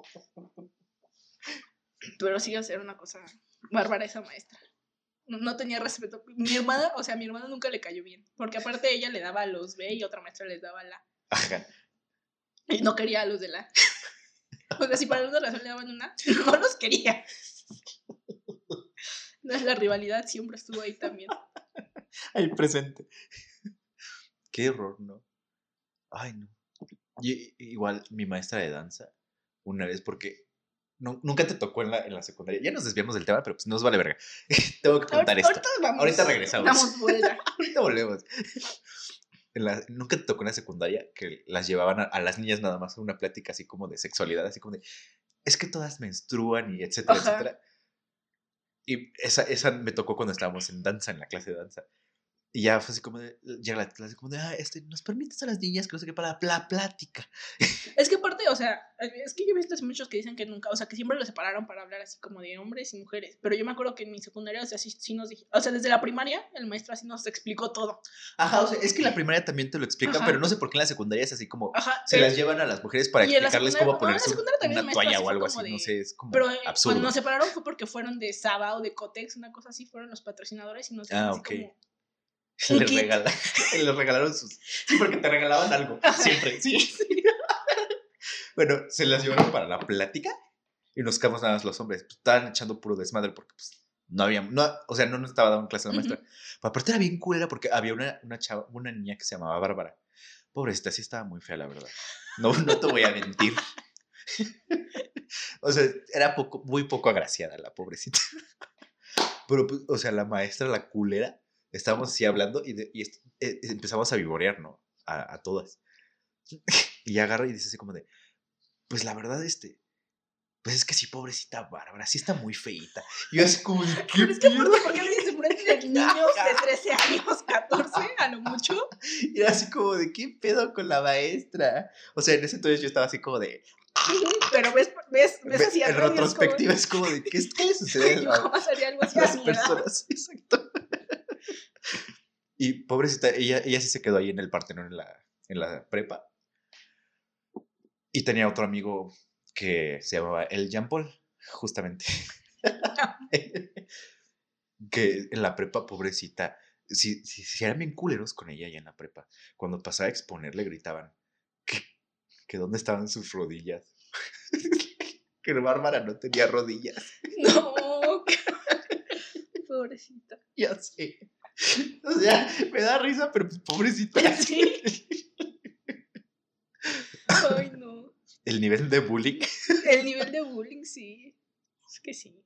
Pero sí, era una cosa bárbara esa maestra. No, no tenía respeto. Mi hermana, o sea, a mi hermana nunca le cayó bien. Porque aparte ella le daba a los B y otra maestra les daba la. Ajá. Y no quería a los de la. O sea, si para alguna razón le daban una, no los quería. No es la rivalidad, siempre estuvo ahí también. Ahí presente. Qué horror, ¿no? Ay, no. Y, igual mi maestra de danza, una vez, porque nu- nunca te tocó en la, en la secundaria. Ya nos desviamos del tema, pero pues nos vale verga. Tengo que contar Ahorita, esto. ahorita vamos. Ahorita regresamos. Damos vuelta. Ahorita volvemos. En la- nunca te tocó en la secundaria que las llevaban a, a las niñas nada más a una plática así como de sexualidad, así como de, es que todas menstruan y etcétera, Ajá. etcétera. Y esa, esa me tocó cuando estábamos en danza, en la clase de danza. Y ya fue así como de, llega la clase como de, ah, este, nos permites a las niñas que no sé qué para la plática. Es que aparte, o sea, es que yo he visto muchos que dicen que nunca, o sea, que siempre los separaron para hablar así como de hombres y mujeres. Pero yo me acuerdo que en mi secundaria, o sea, sí, sí nos dije, o sea, desde la primaria, el maestro así nos explicó todo. Ajá, o sea, es que en la primaria también te lo explican, Ajá. pero no sé por qué en la secundaria es así como, Ajá. se las llevan a las mujeres para explicarles cómo no, secundaria también una toalla o algo así, no sé, es como Pero eh, absurdo. cuando nos separaron fue porque fueron de Saba o de Cotex, una cosa así, fueron los patrocinadores y nos Ah, así ok. como, Regala- les regalaron sus. Sí, porque te regalaban algo. Siempre, sí. Bueno, se las llevaron para la plática y nos quedamos nada más los hombres. Pues, estaban echando puro desmadre porque pues, no había. No, o sea, no nos estaba dando clase la maestra. Pero aparte era bien culera porque había una, una chava, una niña que se llamaba Bárbara. Pobrecita, sí estaba muy fea, la verdad. No, no te voy a mentir. o sea, era poco, muy poco agraciada la pobrecita. Pero, pues, o sea, la maestra, la culera, estábamos así hablando y, de- y eh, empezamos a vivorear, ¿no? A, a todas. Y agarra y dice así como de, pues la verdad, este, pues es que sí, pobrecita Bárbara, sí está muy feita. Y yo así como ¿qué Pero es que pedo?". aparte, ¿por qué le dices frente de niños de 13 años, 14, a lo mucho? Y era así como de, ¿qué pedo con la maestra? O sea, en ese entonces yo estaba así como de, Pero ves, ves, ves ve- así en como- retrospectiva es como de, ¿qué, qué le sucede a, algo así las personas? Exacto. Y pobrecita, ella, ella sí se quedó ahí en el Partenón en la, en la prepa. Y tenía otro amigo que se llamaba el Jean Paul, justamente. que en la prepa, pobrecita, si, si, si eran bien culeros con ella ya en la prepa. Cuando pasaba a exponer le gritaban que, que dónde estaban sus rodillas. que Bárbara no tenía rodillas. No, pobrecita. Ya sé. O sea, me da risa, pero pues, pobrecita. Sí. Ay, no. El nivel de bullying. El nivel de bullying, sí. Es que sí.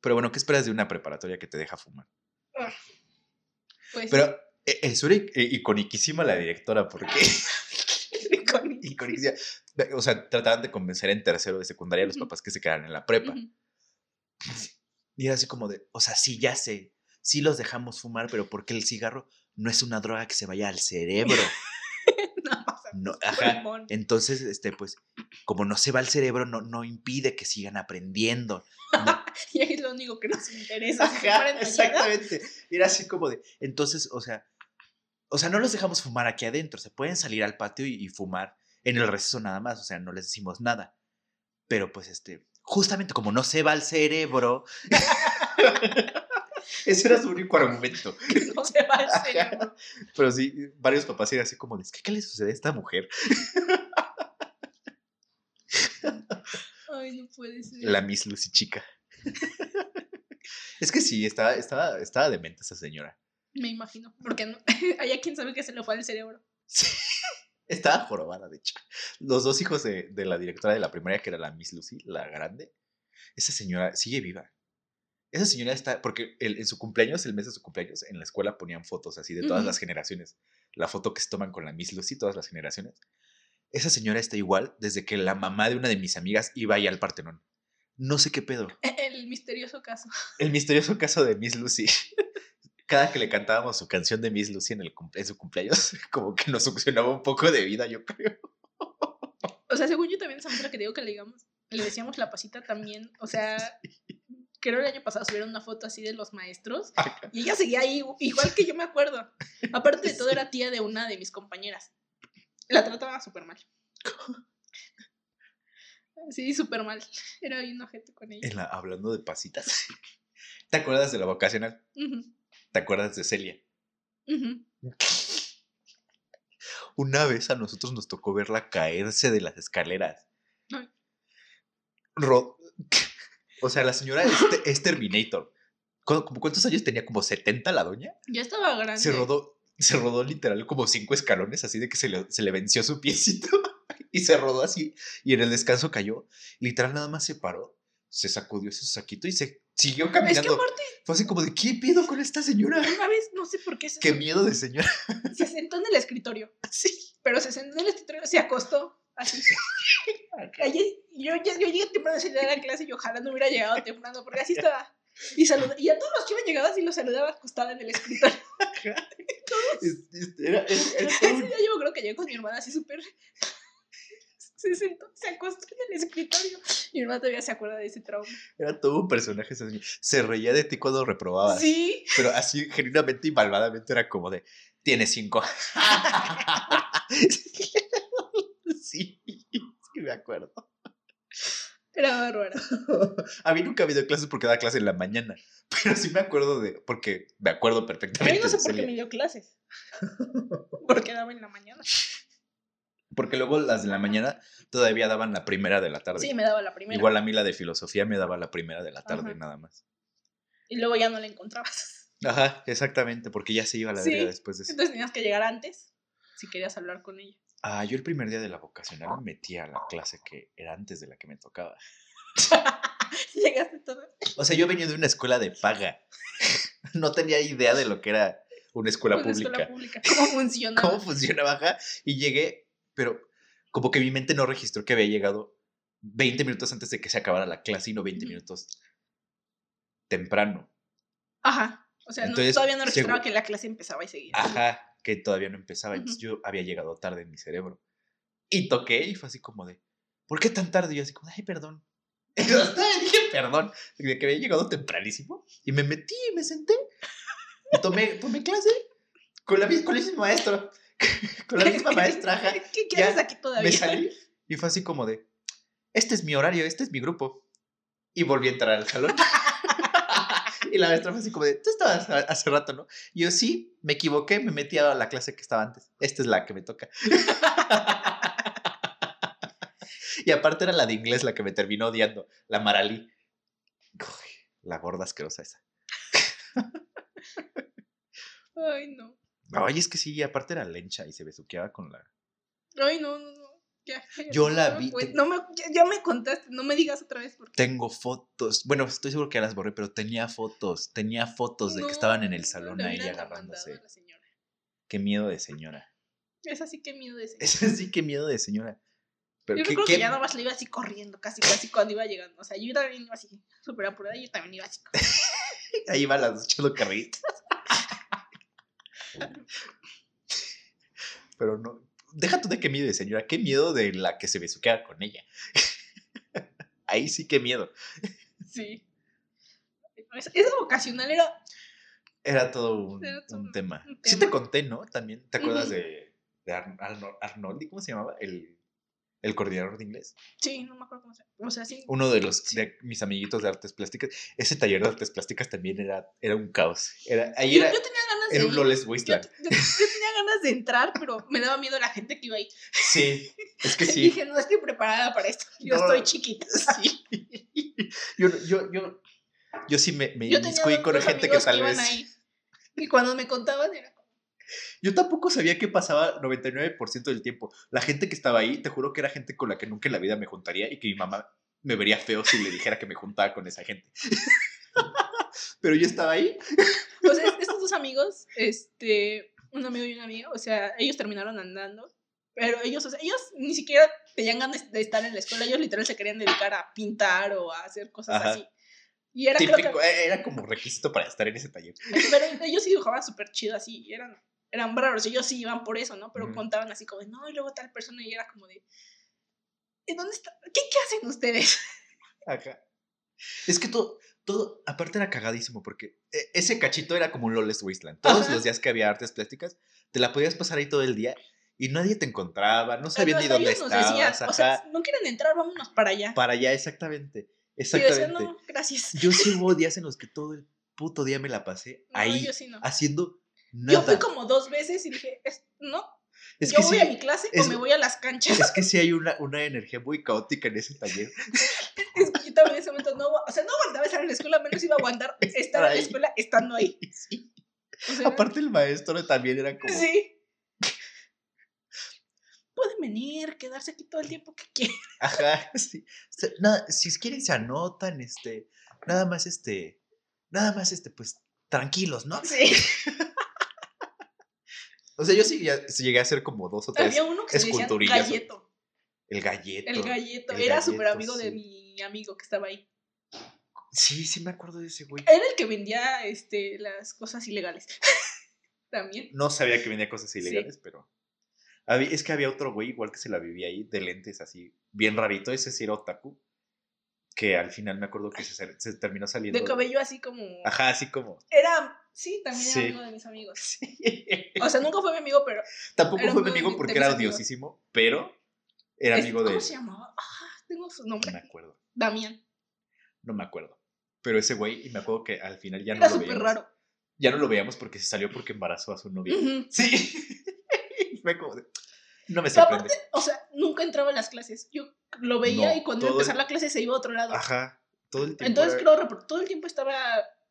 Pero bueno, ¿qué esperas de una preparatoria que te deja fumar? Pues Pero eh, eso era i- eh, iconiquísima la directora, porque sí, con- iconiquísima. O sea, trataban de convencer en tercero de secundaria a los papás que se quedaran en la prepa. Y era así como de, o sea, sí, ya sé, sí los dejamos fumar, pero porque el cigarro no es una droga que se vaya al cerebro. Más. No, ajá. Entonces, este, pues, como no se va al cerebro, no, no impide que sigan aprendiendo. No- Y ahí es lo único que nos interesa. Ajá, exactamente. Era así como de, entonces, o sea, o sea, no los dejamos fumar aquí adentro, se pueden salir al patio y, y fumar en el receso nada más, o sea, no les decimos nada. Pero pues este, justamente como no se va al cerebro, ese era su único argumento. No se va al Ajá. cerebro. Pero sí, varios papás eran así como, de, "¿Qué- ¿qué le sucede a esta mujer? Ay, no puede ser. La Miss Lucy chica. es que sí, estaba, estaba, estaba demente esa señora. Me imagino. Porque no... hay a quien sabe que se le fue al cerebro. Sí, Estaba jorobada, de hecho. Los dos hijos de, de la directora de la primaria, que era la Miss Lucy, la grande, esa señora sigue viva. Esa señora está, porque el- en su cumpleaños, el mes de su cumpleaños, en la escuela ponían fotos así de todas Ujú. las generaciones. La foto que se toman con la Miss Lucy, todas las generaciones. Esa señora está igual desde que la mamá de una de mis amigas iba ahí al Partenón. No sé qué pedo. El misterioso caso. El misterioso caso de Miss Lucy. Cada que le cantábamos su canción de Miss Lucy en, el en su cumpleaños, como que nos succionaba un poco de vida, yo creo. O sea, según yo también esa muestra que digo que le digamos, le decíamos la pasita también. O sea, creo el año pasado subieron una foto así de los maestros y ella seguía ahí, igual que yo me acuerdo. Aparte de todo, era tía de una de mis compañeras. La trataba súper mal. Sí, súper mal. Era bien ojete con ella. En la- hablando de pasitas. ¿Te acuerdas de la vocacional? Ujú, ¿Te acuerdas de Celia? Una vez a nosotros nos tocó verla caerse de las escaleras. Ay. O sea, la señora es, te- es Terminator. ¿Cu- como ¿Cuántos años tenía? ¿Como 70 la doña? Ya estaba grande. Se rodó, se rodó literal como cinco escalones, así de que se le, se le venció su piecito. Y se rodó así. Y en el descanso cayó. Literal nada más se paró. Se sacudió su saquito y se siguió Es que caminando. aparte, Fue así como de, ¿qué pido con esta señora? una vez, no sé por qué se, Qué miedo de señora. se sentó en el escritorio. Sí. Pero se sentó en el escritorio, se acostó. Así. Ayer- yo, ya- yo llegué temprano a la clase y ojalá no hubiera llegado temprano, porque así estaba. Y, saluda, y a todos los iban llegados y los saludaba acostada en el escritorio. Es- es- Era, era- era Ese todo día yo creo que llegué con mi hermana así súper. Se sentó, se acostó en el escritorio. Mi hermana todavía se acuerda de ese trauma. era todo un personaje. Se reía de ti cuando reprobabas. Sí. Pero así, genuinamente y malvadamente, era como de, tiene cinco. me acuerdo. Era bárbaro. A mí nunca me dio clases porque daba clase en la mañana. Pero sí me acuerdo de. Porque me acuerdo A mí perfectamente. no sé por qué me dio clases. Porque daba en la mañana. Porque luego las de la mañana todavía daban la primera de la tarde. Sí, me daba la primera. Igual a mí la de filosofía me daba la primera de la tarde, Ajá. nada más. Y luego ya no la encontrabas. Ajá, exactamente, porque ya se iba a la Sí, después de eso. Entonces tenías que llegar antes si querías hablar con ella. Ah, yo el primer día de la vocacional me metí a la clase que era antes de la que me tocaba. Llegaste todo. O sea, yo venía de una escuela de paga. No tenía idea de lo que era una escuela Una pública. escuela pública. ¿Cómo funciona? cómo funcionaba ajá, y llegué, pero como que mi mente no registró que había llegado 20 minutos antes de que se acabara la clase y no 20 Ujú. minutos temprano. Ajá. O sea, no- todavía no registraba que la clase empezaba y seguía. Ajá, que todavía no empezaba, entonces yo había llegado tarde en mi cerebro. Y toqué y fue así como de, ¿por qué tan tarde? Y yo así como, ay, perdón. Y hasta dije perdón, de que había llegado tempranísimo. Y me metí y me senté. Y tomé, tomé clase con, la, con el mismo maestro. Con la misma maestra. ¿Qué, haces aquí todavía? Me salí y fue así como de, este es mi horario, este es mi grupo. Y volví a entrar al salón. Y la maestra fue así como de, tú estabas hace rato, ¿no? Y yo sí, me equivoqué, me metí a la clase que estaba antes. Esta es la que me toca. y aparte era la de inglés la que me terminó odiando, la Maralí. Uy, la gorda asquerosa esa. Ay, no. Ay, es que sí, aparte era lencha y se besuqueaba con la... Ay, no, no, no. Yo la vi, No me, ya, me contaste, no me digas otra vez porque. Tengo fotos. Bueno, estoy seguro que ya las borré, pero tenía fotos. Tenía fotos de que estaban en el salón ahí agarrándose. Qué miedo de señora. Es así que miedo de señora. Es así, qué miedo de señora. Pero Yo qué, creo qué- que ya nomás le iba así corriendo, casi, casi cuando iba llegando. O sea, yo también iba así, súper apurada, yo también iba así. Ahí va las echando carritos. Pero no. Deja tú de qué miedo de señora. Qué miedo de la que se besuquea con ella. Ahí sí qué miedo. Sí. Esa, esa vocacional era. Era todo un, Era todo un un- tema. un Sí te tema. conté, ¿no? También. ¿Te acuerdas de, de Ar- Arno- Arnoldi? ¿Cómo se llamaba? El el coordinador de inglés. Sí, no me acuerdo cómo se llama. O sea, sí. Uno de los de mis amiguitos de artes plásticas. Ese taller de artes plásticas también era, era un caos. Era, ahí Yo, era, yo tenía ganas era un. Loles Yo, Wasteland. yo- yo tenía ganas de entrar, pero me daba miedo la gente que iba ahí. Sí, es que sí. Dije, no estoy preparada para esto. Yo No. estoy chiquita. Sí. Yo, yo, yo, yo sí me, me inmiscuí con gente que tal vez. ahí. Y cuando me contaban era Yo tampoco sabía qué pasaba 99% del tiempo. La gente que estaba ahí, te juro que era gente con la que nunca en la vida me juntaría y que mi mamá me vería feo si le dijera que me juntaba con esa gente. Pero yo estaba ahí. O sea, amigos, este, un amigo y una amiga, o sea, ellos terminaron andando, pero ellos, o sea, ellos ni siquiera tenían ganas de estar en la escuela, ellos literal se querían dedicar a pintar o a hacer cosas Ajá. así. Y era creo Típico, que, eh, era como requisito para estar en ese taller. pero ellos sí dibujaban súper chido así, eran, eran raros, ellos sí iban por eso, ¿no? Pero Ujú. contaban así como, de, no, y luego tal persona, y era como de, ¿en dónde está? ¿Qué, qué hacen ustedes? Ajá. Es que todo, todo, aparte era cagadísimo porque eh, ese cachito era como un Loles Wasteland. Todos Ajá. los días que había artes plásticas, te la podías pasar ahí todo el día y nadie te encontraba, no sabían ni dónde estabas. decían, ajá. o sea, no quieren entrar, vámonos para allá. para allá, exactamente. yo decía, Exactamente. no, gracias. Yo sí hubo días en los que todo el puto día me la pasé No, ahí yo sí no. haciendo nada. Yo fui como dos veces y dije, "Es- no, es yo que voy sí, a mi clase es- o me voy a las canchas. es que sí hay una, una energía muy caótica en ese taller. Es también en ese momento no, o sea, no aguantaba estar en la escuela, menos iba a aguantar estar en la escuela estando ahí. Sí. O sea, Aparte el maestro también era como... sí. Pueden venir, quedarse aquí todo el tiempo que quieran. Ajá, sí. O sea, nada, si quieren se anotan, este, nada más, este, nada más, este, pues, tranquilos, ¿no? Sí. O sea, yo sí, ya- llegué a hacer como dos o tres. Había uno que se decía galleto. El galleto. El galleto. el Era súper amigo de sí. Mi amigo que estaba ahí. Sí, sí me acuerdo de ese güey. Era el que vendía este, las cosas ilegales. También. No sabía que vendía cosas Sí. ilegales, pero... había- es que había otro güey igual que se la vivía ahí, de lentes así, bien rarito, ese sí era otaku, que al final me acuerdo que se, se terminó saliendo. De cabello así como. Ajá, así como... Era. Sí, también Sí. era amigo de mis amigos. Sí. O sea, nunca fue mi amigo, pero. Tampoco fue mi amigo porque era odiosísimo, pero era es- amigo de... ¿Cómo se llamaba? Tengo su No nombre. me acuerdo, Damián. no me acuerdo. Pero ese güey, y me acuerdo que al final ya no lo veíamos. raro. Ya no lo veíamos porque se salió porque embarazó a su novia. Ujú. Sí. Fue como de, No me sorprende. aparte, o sea, nunca entraba en las clases. Yo lo veía No, y cuando iba a el- empezar la clase se iba a otro lado. Ajá. Todo el tiempo. Entonces, era- creo todo el tiempo estaba.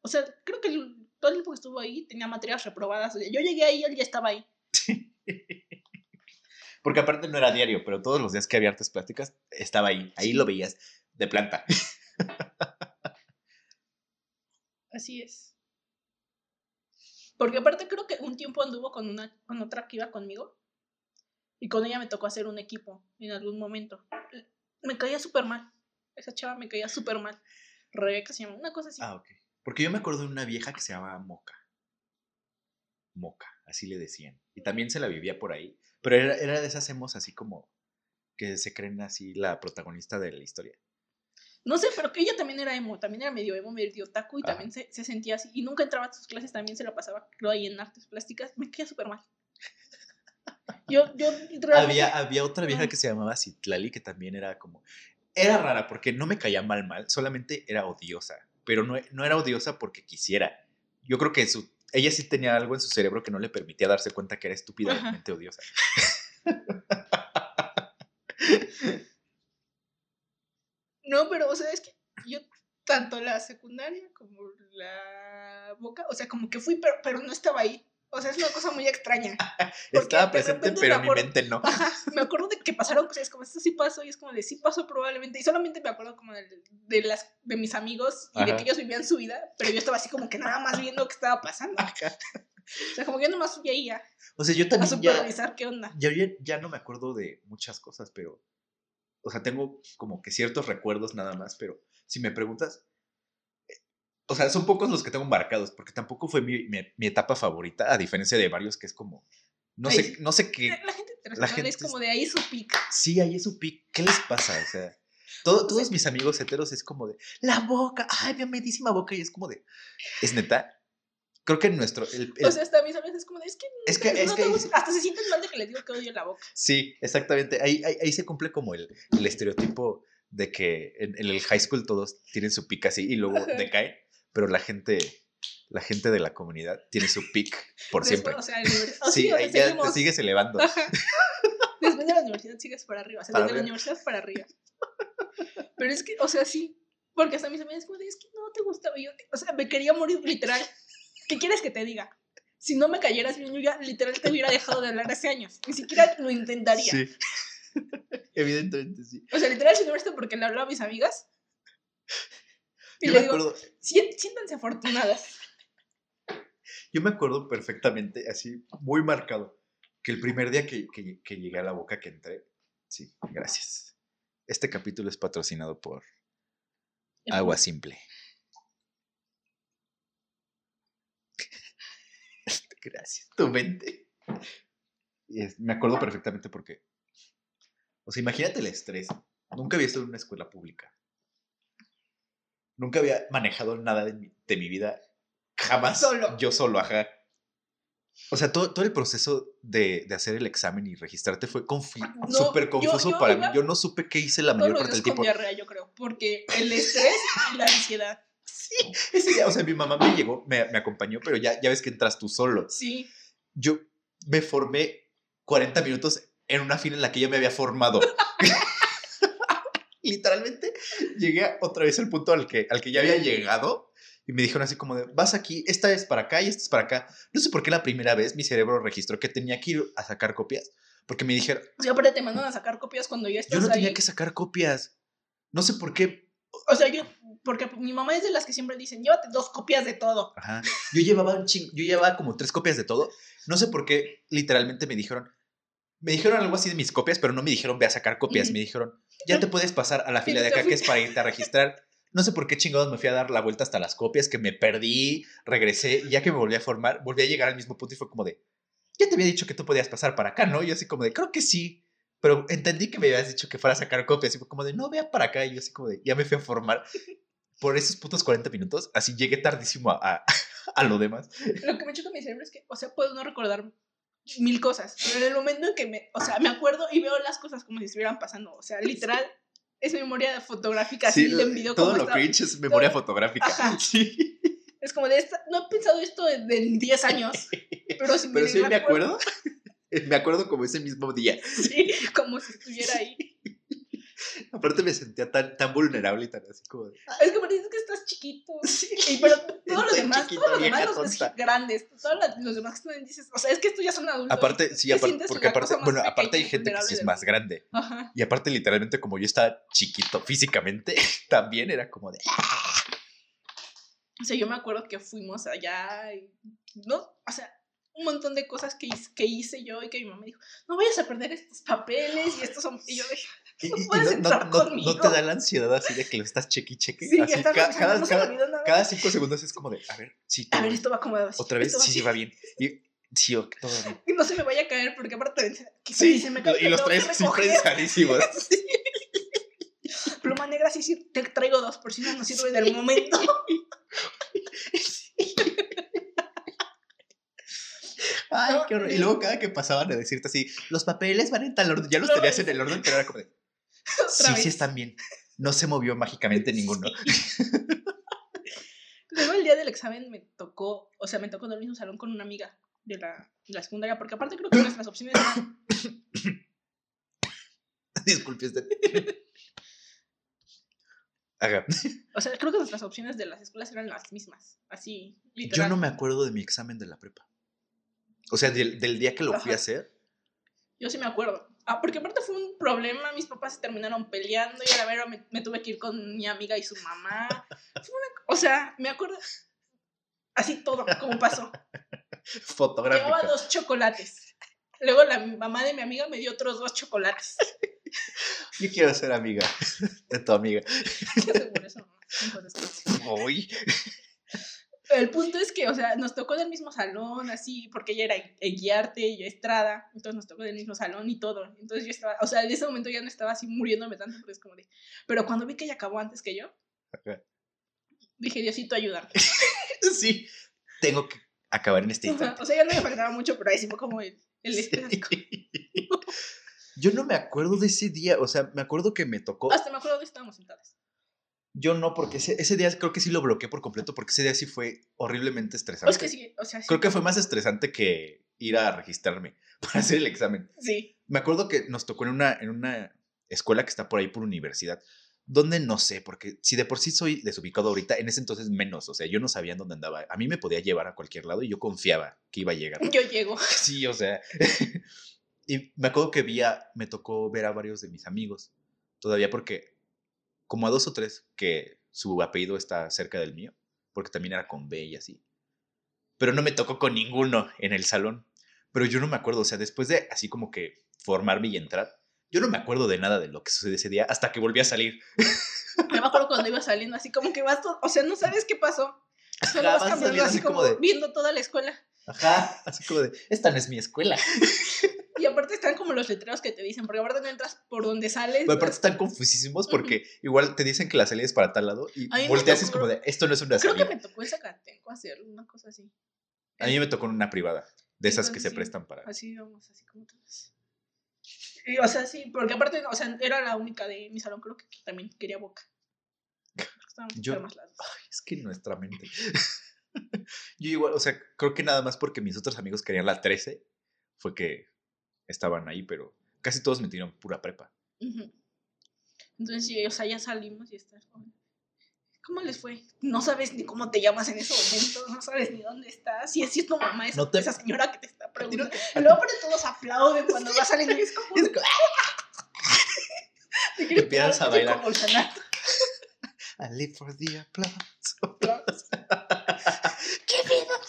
O sea, creo que el- todo el tiempo que estuvo ahí tenía materias reprobadas. O sea, yo llegué ahí y él ya estaba ahí. Porque aparte no era diario, pero todos los días que había artes plásticas estaba ahí. Ahí Sí. lo veías de planta. Así es. Porque aparte creo que un tiempo anduvo con una con otra que iba conmigo. Y con ella me tocó hacer un equipo en algún momento. Me caía súper mal. Esa chava me caía súper mal. Rebeca se llama, una cosa así. Ah, ok. Porque yo me acuerdo de una vieja que se llamaba Moca. Moca, así le decían. Y también se la vivía por ahí. Pero era, era de esas emos así como que se creen así la protagonista de la historia. No sé, pero que ella también era emo, también era medio emo, medio otaku y Ajá. también se, se sentía así. Y nunca entraba a sus clases, también se la pasaba, creo, ahí en artes plásticas. Me caía súper mal. Yo, yo Había, había otra vieja que se llamaba Citlali que también era como... Era rara porque no me caía mal mal, solamente era odiosa. Pero no, no era odiosa porque quisiera. Yo creo que su, ella sí tenía algo en su cerebro que no le permitía darse cuenta que era estúpidamente odiosa. No, pero, o sea, es que yo, tanto la secundaria como la boca, o sea, como que fui, pero, pero no estaba ahí. O sea, es una cosa muy extraña. Estaba presente, pero me mi acuerdo- mente no. Ajá, me acuerdo de que pasaron cosas como esto sí pasó y es como de sí pasó probablemente. Y solamente me acuerdo como de, de las de mis amigos y de que ellos vivían su vida, pero yo estaba así como que nada más viendo qué estaba pasando. O sea, como que yo nomás fui ahí a, O sea, yo a también ya, supervisar qué onda. ya, ya- ya no me acuerdo de muchas cosas, pero... O sea, tengo como que ciertos recuerdos nada más, pero si me preguntas... O sea, son pocos los que tengo marcados, porque tampoco fue mi, mi- mi etapa favorita, a diferencia de varios que es como... No Ay, sé, no sé qué... La gente internacional gente es como de ahí su pic. Sí, ahí es su pic. ¿Qué les pasa? O sea, todo- todos mis amigos heteros es como de la boca, ay, mi amedísima boca. Y es como de, ¿es neta? creo que nuestro... el- el- O sea, hasta mis amigas es como de, es que, Es que- no es te que ahí gusta". sí- hasta se sienten mal de que les digo que odio la boca. sí, exactamente. Ahí, ahí, ahí se cumple como el, el estereotipo de que en, en el high school todos tienen su pick así y luego Ajá. Pero la gente, la gente de la comunidad tiene su pick por siempre. O sea, la oh, Sí, o sea, ya te sigues elevando. Ajá. Después de la universidad sigues para arriba. O sea, Para desde la arriba. universidad para arriba. Pero es que, o sea, sí. Porque hasta mis amigas como de, es que no te gustaba. Yo, o sea, me quería morir literal. ¿Qué quieres que te diga? Si no me cayeras bien, yo ya literal te hubiera dejado de hablar hace años. Ni siquiera lo intentaría. Sí. Evidentemente sí. O sea, literal, si no esto porque le hablaba a mis amigas. Y Yo le digo, acuerdo, "Sien- siéntanse afortunadas. yo me acuerdo perfectamente, así, muy marcado, que el primer día que, que- que llegué a la boca que entré, sí, gracias. Este capítulo es patrocinado por Agua Simple. Gracias. Tu mente. Es- me acuerdo perfectamente porque. O sea, imagínate el estrés. Nunca había estado en una escuela pública. Nunca había manejado nada de mi, de mi vida. Jamás. Solo. Yo solo, ajá. O sea, todo, todo el proceso de, de hacer el examen y registrarte fue No, súper confuso yo para iba- mí. Yo no supe qué hice la mayor parte del tiempo. diarrea, yo creo. Porque el estrés y la ansiedad. Ese día, o sea, mi mamá me llegó, me, me acompañó, pero ya, ya ves que entras tú solo. Sí. Yo me formé 40 minutos en una fila en la que ya me había formado. Literalmente llegué otra vez al punto al que, al que ya había llegado y me dijeron así como de, vas aquí, esta es para acá y esta es para acá. No sé por qué la primera vez mi cerebro registró que tenía que ir a sacar copias, porque me dijeron, O sea, aparte te mandan a sacar copias cuando ya estás yo no ahí. tenía que sacar copias. No sé por qué. O sea, yo, porque mi mamá es de las que siempre dicen, llévate dos copias de todo. Ajá. Yo llevaba un ching- yo llevaba como tres copias de todo. No sé por qué literalmente me dijeron, me dijeron algo así de mis copias, pero no me dijeron ve a sacar copias. Me dijeron, ya te puedes pasar a la fila de acá que es para irte a registrar. No sé por qué chingados me fui a dar la vuelta hasta las copias, que me perdí, regresé, y ya que me volví a formar, volví a llegar al mismo punto y fue como de, ya te había dicho que tú podías pasar para acá, ¿no? Y yo así como de, creo que sí, pero entendí que me habías dicho que fuera a sacar copias y fue como de, no, vea para acá, y yo así como de, ya me fui a formar. Por esos putos 40 minutos, así llegué tardísimo a, a, a lo demás. Lo que me choca mi cerebro es que, o sea, puedo no recordar mil cosas, pero en el momento en que me, o sea, me acuerdo y veo las cosas como si estuvieran pasando, o sea, literal, es memoria fotográfica, así Sí, de en video todo como lo estaba. cringe es memoria todo- fotográfica. Ajá. Sí. Es como de esta, no he pensado esto en, en 10 años, pero si Pero sí me recuerdo, acuerdo. Me acuerdo como ese mismo día. Sí, como si estuviera ahí. Aparte me sentía tan, tan vulnerable y tan así como de... Es que parece que estás chiquito. Y, pero todos los demás, chiquito, todos los demás los ves grandes, todos los- demás que están dices, o sea, es que estos ya son adultos. Aparte, sí, te aparte, porque aparte, bueno, aparte hay gente que sí es más grande. Ajá. Y aparte, literalmente, como yo estaba chiquito físicamente, también era como de... O sea, yo me acuerdo que fuimos allá y, ¿no? O sea, un montón de cosas que hice, que hice yo y que mi mamá me dijo, no vayas a perder estos papeles y estos son... Y yo dije, Y, No y- no, entrar no- no- no te da la ansiedad así de que lo estás cheque y cheque. sí, así, ca- cada, no cada, cada cinco segundos es como de, a ver, sí, A ver, bien. esto va así. Otra vez, sí, sí, va bien. Y, sí, ok, todo bien. Y no se me vaya a caer porque aparte, que Sí, se me cae, y los traes siempre ensadísimos. Sí. Pluma negra, sí, sí, te traigo dos por si no nos sirve del momento. Ay, No, qué horror. Y y- luego cada que pasaban a decirte así, los papeles van en tal orden, ya los No, tenías en el orden, pero era como de, sí, vez. sí están bien. No se movió mágicamente ninguno. Luego el día del examen me tocó, o sea, me tocó en el mismo salón con una amiga de la, de la secundaria, porque aparte creo que nuestras opciones eran, Disculpe usted. Ajá. o sea, creo que nuestras opciones de las escuelas eran las mismas, así, Yo literal. no me acuerdo de mi examen de la prepa. O sea, del, del día que lo fui a hacer. Yo sí me acuerdo. Ah, porque aparte fue un problema, mis papás se terminaron peleando y a la vera me, me tuve que ir con mi amiga y su mamá. Fue una- o sea, me acuerdo así todo, como pasó. Llevaba Fotográfica. dos chocolates. Luego la mamá de mi amiga me dio otros dos chocolates. Yo quiero ser amiga de tu amiga. Seguro eso no. Entonces, Uy. El punto es que, o sea, nos tocó del mismo salón, así, porque ella era eh, guiarte y yo estrada, entonces nos tocó del mismo salón y todo. Entonces yo estaba, o sea, en ese momento ya no estaba así muriéndome tanto, pero es como de. Pero cuando vi que ella acabó antes que yo, Ajá. dije, Diosito, ayúdame. Sí. Tengo que acabar en este instante. O sea, ya no me faltaba mucho, pero ahí sí fue como el, el. Yo no me acuerdo de ese día, o sea, me acuerdo que me tocó. Hasta me acuerdo de estábamos sentadas. Yo no, porque ese, ese día creo que sí lo bloqueé por completo, porque ese día sí fue horriblemente estresante. es que sí, o sea, sí. Creo que fue más estresante que ir a registrarme para hacer el examen. Sí. Me acuerdo que nos tocó en una, en una escuela que está por ahí por universidad, donde no sé, porque si de por sí soy desubicado ahorita, en ese entonces menos, o sea, yo no sabía en dónde andaba. A mí me podía llevar a cualquier lado y yo confiaba que iba a llegar. Yo llego. Sí, o sea. y me acuerdo que vi a- me tocó ver a varios de mis amigos, todavía porque, como a dos o tres, que su apellido está cerca del mío, porque también era con B y así. Pero no me tocó con ninguno en el salón. Pero yo no me acuerdo, o sea, después de así como que formarme y entrar, yo no me acuerdo de nada de lo que sucedió ese día hasta que volví a salir. Me acuerdo cuando iba saliendo, así como que vas todo, o sea, no sabes qué pasó. Solo Ajá, vas vas caminando saliendo así como como de- viendo toda la escuela. Ajá, así como de, esta no es mi escuela. Y aparte están como los letreros que te dicen, porque aparte no entras por donde sales. Pero aparte están confusísimos porque igual te dicen que la salida es para tal lado y volteas y es como de, esto no es una Creo que salida. me tocó en Zacatenco hacerlo, una cosa así. A mí me tocó en una privada, de esas que se sí, prestan para... Así íbamos, así como todas. Y, o sea, sí, porque aparte, o sea, era la única de mi salón, creo que también quería boca. Yo-. Ay, es que nuestra mente... Yo igual, o sea, creo que nada más porque mis otros amigos querían la 13 fue que estaban ahí, pero casi todos me tiraron pura prepa. Entonces, sí, o sea, ya salimos y estás ¿Cómo les fue? No sabes ni cómo te llamas en ese momento, no sabes ni dónde estás. Es, si es tu mamá, esa, No te- esa señora que te está no preguntando. te- Y luego aparte todos aplauden cuando vas y es como... Te empiezas a bailar. I live for the applause. ¿Qué pedo?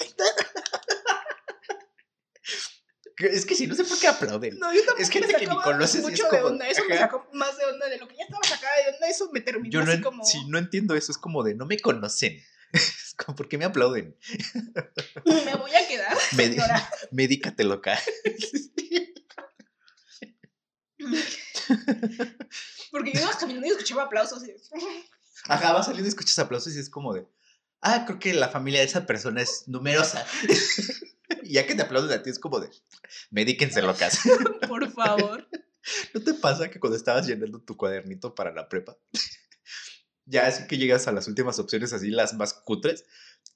Es que si no sé por qué aplauden. No, yo tampoco Es gente me que ni conoces y es mucho de como, onda. Eso me sacó más de onda de lo que ya estaba sacada de onda. Eso me terminó Yo no, así como... sí, no entiendo eso, es como de, no me conocen. Es como, ¿por qué me aplauden? Me voy a quedar, Me- señora. Medícate loca. Porque yo iba caminando y escuchaba aplausos. Y... Ajá, vas saliendo y escuchas aplausos y es como de, ah, creo que la familia de esa persona es numerosa. y ya que te aplauden a ti es como de, medíquense locas. Por favor. ¿No te pasa que cuando estabas llenando tu cuadernito para la prepa, ya así que llegas a las últimas opciones, así las más cutres,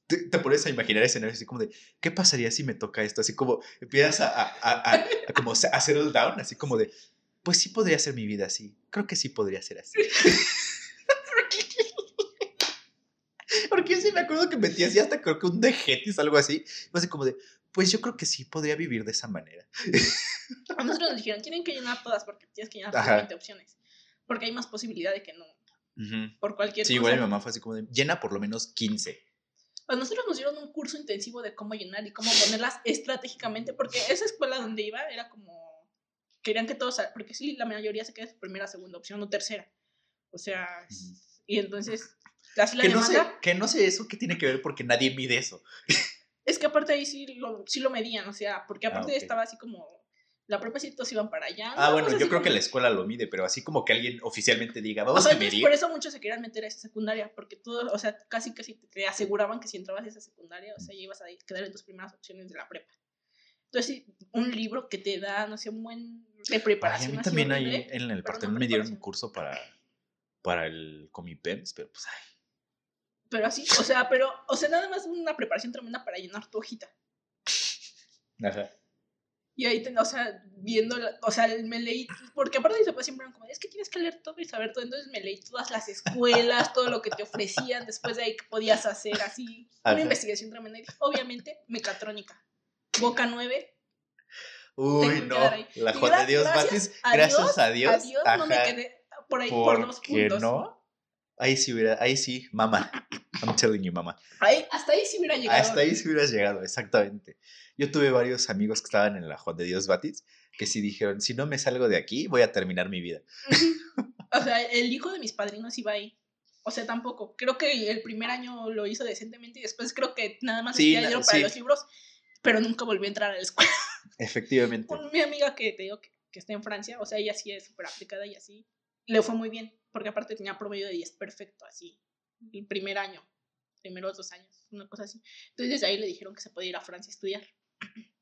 te, te pones a imaginar escenarios así como de, ¿qué pasaría si me toca esto? Así como empiezas a, a, a, a- como a settle down, así como de, pues sí podría ser mi vida así, creo que sí podría ser así. Porque yo sí me acuerdo que metí así hasta creo que un dejetis, algo así, fue así como de, pues yo creo que sí podría vivir de esa manera. A nosotros nos dijeron, tienen que llenar todas porque tienes que llenar Ajá. 20 opciones. Porque hay más posibilidad de que no. Por cualquier Sí, cosa. igual mi mamá fue así como de, llena por lo menos 15. A nosotros nos dieron un curso intensivo de cómo llenar y cómo ponerlas estratégicamente, porque esa escuela donde iba era como. Querían que todos. Porque sí, la mayoría se queda en primera, segunda opción o tercera. O sea. Y entonces. Así la Que no, sé, que no sé eso qué tiene que ver porque nadie mide eso. Es que aparte ahí sí lo, sí lo medían, o sea, porque Ah, aparte estaba así como. La prepa sí todos iban para allá. Ah, ¿no? bueno, yo creo que la escuela lo mide, pero así como que alguien oficialmente diga, O vamos sea, a medir. por eso muchos se querían meter a esa secundaria, porque todos, o sea, casi casi te aseguraban que si entrabas a esa secundaria, o sea, ya ibas a quedar en tus primeras opciones de la prepa. Entonces, un libro que te da, no sé, un buen de Ay, a preparación. mí también ahí en el Partenón no me dieron un preparación. curso para, para el Comipems, pero pues ay. Pero así, o sea, pero, o sea, nada más una preparación tremenda para llenar tu hojita. Ajá. Y ahí, o sea, viendo, o sea, me leí, porque aparte mis papás siempre eran como, es que tienes que leer todo y saber todo, entonces me leí todas las escuelas, todo lo que te ofrecían, después de ahí que podías hacer así, Ajá. una investigación tremenda. Y obviamente, mecatrónica, Boca 9, Uy, no. La Juan de Dios gracias Batis, a gracias Dios, a Dios. adiós, no me ajá, quedé por ahí por dos ¿Por qué puntos. no? Ahí sí hubiera, ahí sí, mamá. I'm telling you, mamá. Ahí, hasta ahí sí hubiera llegado. Hasta ahí sí hubieras llegado, exactamente. Yo tuve varios amigos que estaban en la Juan de Dios Batis que sí dijeron, si no me salgo de aquí, voy a terminar mi vida. O sea, el hijo de mis padrinos iba ahí. O sea, tampoco. Creo que el primer año lo hizo decentemente y después creo que nada más Sí, dieron para sí. los libros, pero nunca volvió a entrar a la escuela. Efectivamente. Con mi amiga que te digo que, que está en Francia, o sea, ella sí es súper aplicada y así, le fue muy bien, porque aparte tenía promedio de 10 perfecto, así, el primer año. primeros dos años, una cosa así. Entonces desde ahí le dijeron que se podía ir a Francia a estudiar.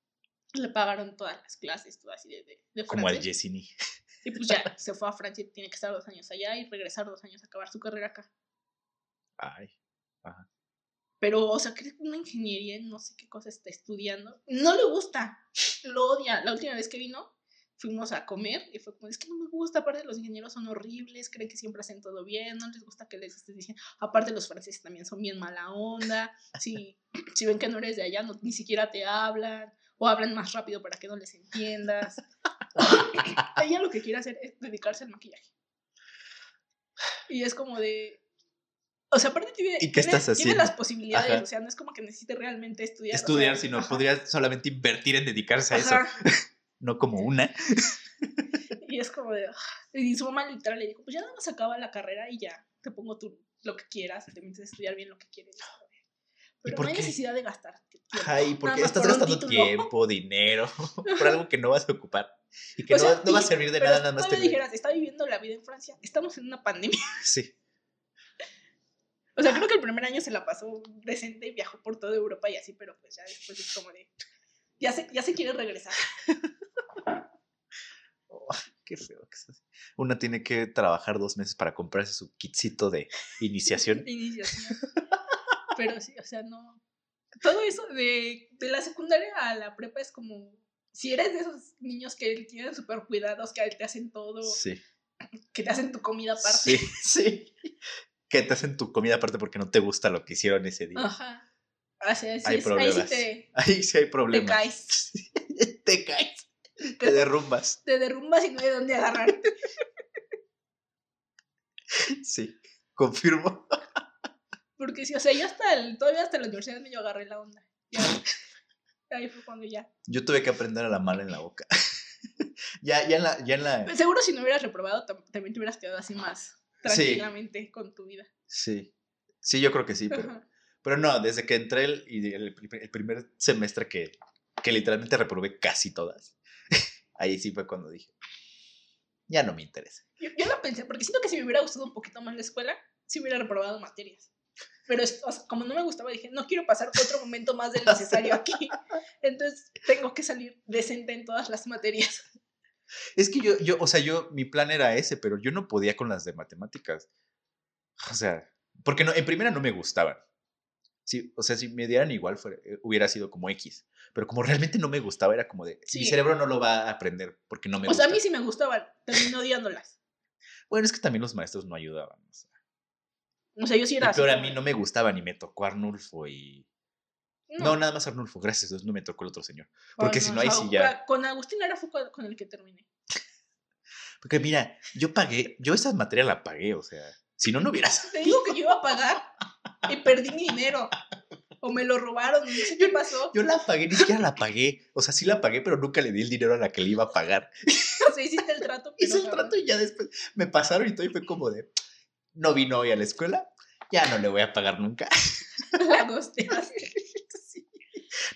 Le pagaron todas las clases, todo así de, de, de Como al. Yesini. Y pues ya se fue a Francia y tiene que estar dos años allá y regresar dos años a acabar su carrera acá. Ay. Pero, o sea, creo que una ingeniería, no sé qué cosa está estudiando. No le gusta, lo odia. La última vez que vino, fuimos a comer y fue como, es que no me gusta, aparte los ingenieros son horribles, creen que siempre hacen todo bien, no les gusta que les estés diciendo. Aparte los franceses también son bien mala onda. Si, si ven que no eres de allá, no, ni siquiera te hablan o hablan más rápido para que no les entiendas. Ella lo que quiere hacer es dedicarse al maquillaje. Y es como de... O sea, aparte tiene, ¿Y qué tiene- estás tiene las posibilidades, Ajá. o sea, no es como que necesite realmente estudiar. o sea, Estudiar, sino ajá, podría solamente invertir en dedicarse a eso. No como una. Y es como de... ah, Y su mamá literal le dijo, pues ya nada más acaba la carrera y ya, te pongo tú lo que quieras, te metes a estudiar bien lo que quieres. Pero no hay qué? necesidad de gastar tiempo. Porque estás por gastando tiempo, dinero, por algo que no vas a ocupar. Y que O no, no va a servir de nada, nada más tener- dijeras, está viviendo la vida en Francia, estamos en una pandemia. Sí. O sea, creo que el primer año se la pasó decente y viajó por toda Europa y así, pero pues ya después es como de... Ya se, ya se quiere regresar. Oh, qué feo que es así. Una tiene que trabajar dos meses para comprarse su kitcito de iniciación. iniciación. Pero sí, o sea, no. Todo eso de, de la secundaria a la prepa es como. Si eres de esos niños que tienen súper cuidados, que te hacen todo, Sí. que te hacen tu comida aparte. Sí, sí. Que te hacen tu comida aparte porque no te gusta lo que hicieron ese día. Ajá. O sea, sí Hay es- ahí sí problemas. te, Ahí sí hay te problemas. caes. te caes. Te derrumbas. te derrumbas y no hay dónde agarrarte. Sí. Confirmo. Porque sí, o sea, yo hasta el, todavía hasta la universidad me yo agarré la onda. Ya. Ahí fue cuando ya. Yo tuve que aprender a la mala en la boca. ya, ya en la, ya en la. Seguro si no hubieras reprobado, tam- también te hubieras quedado así más Sí. tranquilamente con tu vida. Sí. Sí, yo creo que sí, pero. Ajá. Pero no, desde que entré el, y el, el primer semestre que, que literalmente reprobé casi todas, ahí sí fue cuando dije, ya no me interesa. Yo, yo lo pensé, porque siento que si me hubiera gustado un poquito más la escuela, sí hubiera reprobado materias. Pero o sea, como no me gustaba, dije, no quiero pasar otro momento más del necesario aquí. Entonces tengo que salir decente en todas las materias. Es que yo, yo, o sea, yo, mi plan era ese, pero yo no podía con las de matemáticas. O sea, porque no, en primera no me gustaban. Sí, o sea, si me dieran igual, fuera- eh, hubiera sido como X. Pero como realmente no me gustaba, era como de, mi cerebro no lo va a aprender porque no me O sea, gusta. a mí sí me gustaban, terminé odiándolas. Bueno, es que también los maestros no ayudaban. O sea, O sea, yo sí era peor a mí no me gustaban y me tocó Arnulfo y... No, nada más Arnulfo, gracias a Dios no me tocó el otro señor. Porque si no, ahí sí ya... Con Agustín era fue con, con el que terminé. Porque mira, yo pagué, yo esa materia la pagué, o sea, si no, no hubieras... Te digo que yo iba a pagar y perdí mi dinero. O me lo robaron, no sé qué pasó. Yo la pagué, ni siquiera la pagué. O sea, sí la pagué, pero nunca le di el dinero a la que le iba a pagar. O sea, hiciste el trato. pero Hice el trato y ya después me pasaron y todo y fue como de, no vino hoy a la escuela, ya no le voy a pagar nunca. La gosteaste. Sí.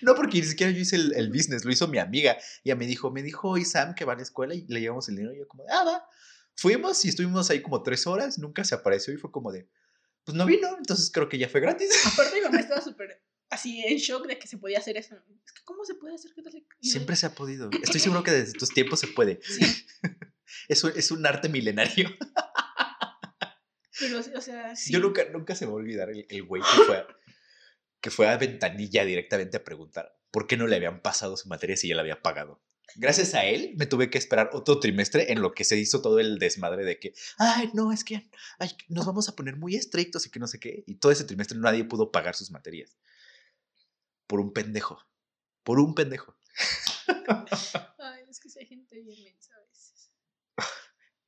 No, porque ni siquiera yo hice el, el business, lo hizo mi amiga. Ella me dijo, me dijo hoy Sam que va a la escuela y le llevamos el dinero. Y yo como, de, ah, va. Fuimos y estuvimos ahí como tres horas, nunca se apareció y fue como de, pues no vino, entonces creo que ya fue gratis. Aparte, mi mamá estaba súper así en shock de que se podía hacer eso. Es que, ¿cómo se puede hacer? ¿Qué tal? Siempre se ha podido. Estoy seguro que desde tus tiempos se puede. Sí, Es un, es un arte milenario. pero, o sea, sí. Yo nunca, nunca se me va a olvidar el, el güey que fue, a, que fue a Ventanilla directamente a preguntar por qué no le habían pasado su materia si ya la había pagado. Gracias a él me tuve que esperar otro trimestre en lo que se hizo todo el desmadre de que, ay, no, es que ay, nos vamos a poner muy estrictos y que no sé qué. Y todo ese trimestre nadie pudo pagar sus materias. Por un pendejo. Por un pendejo. Ay, es que hay gente bien mensa a veces.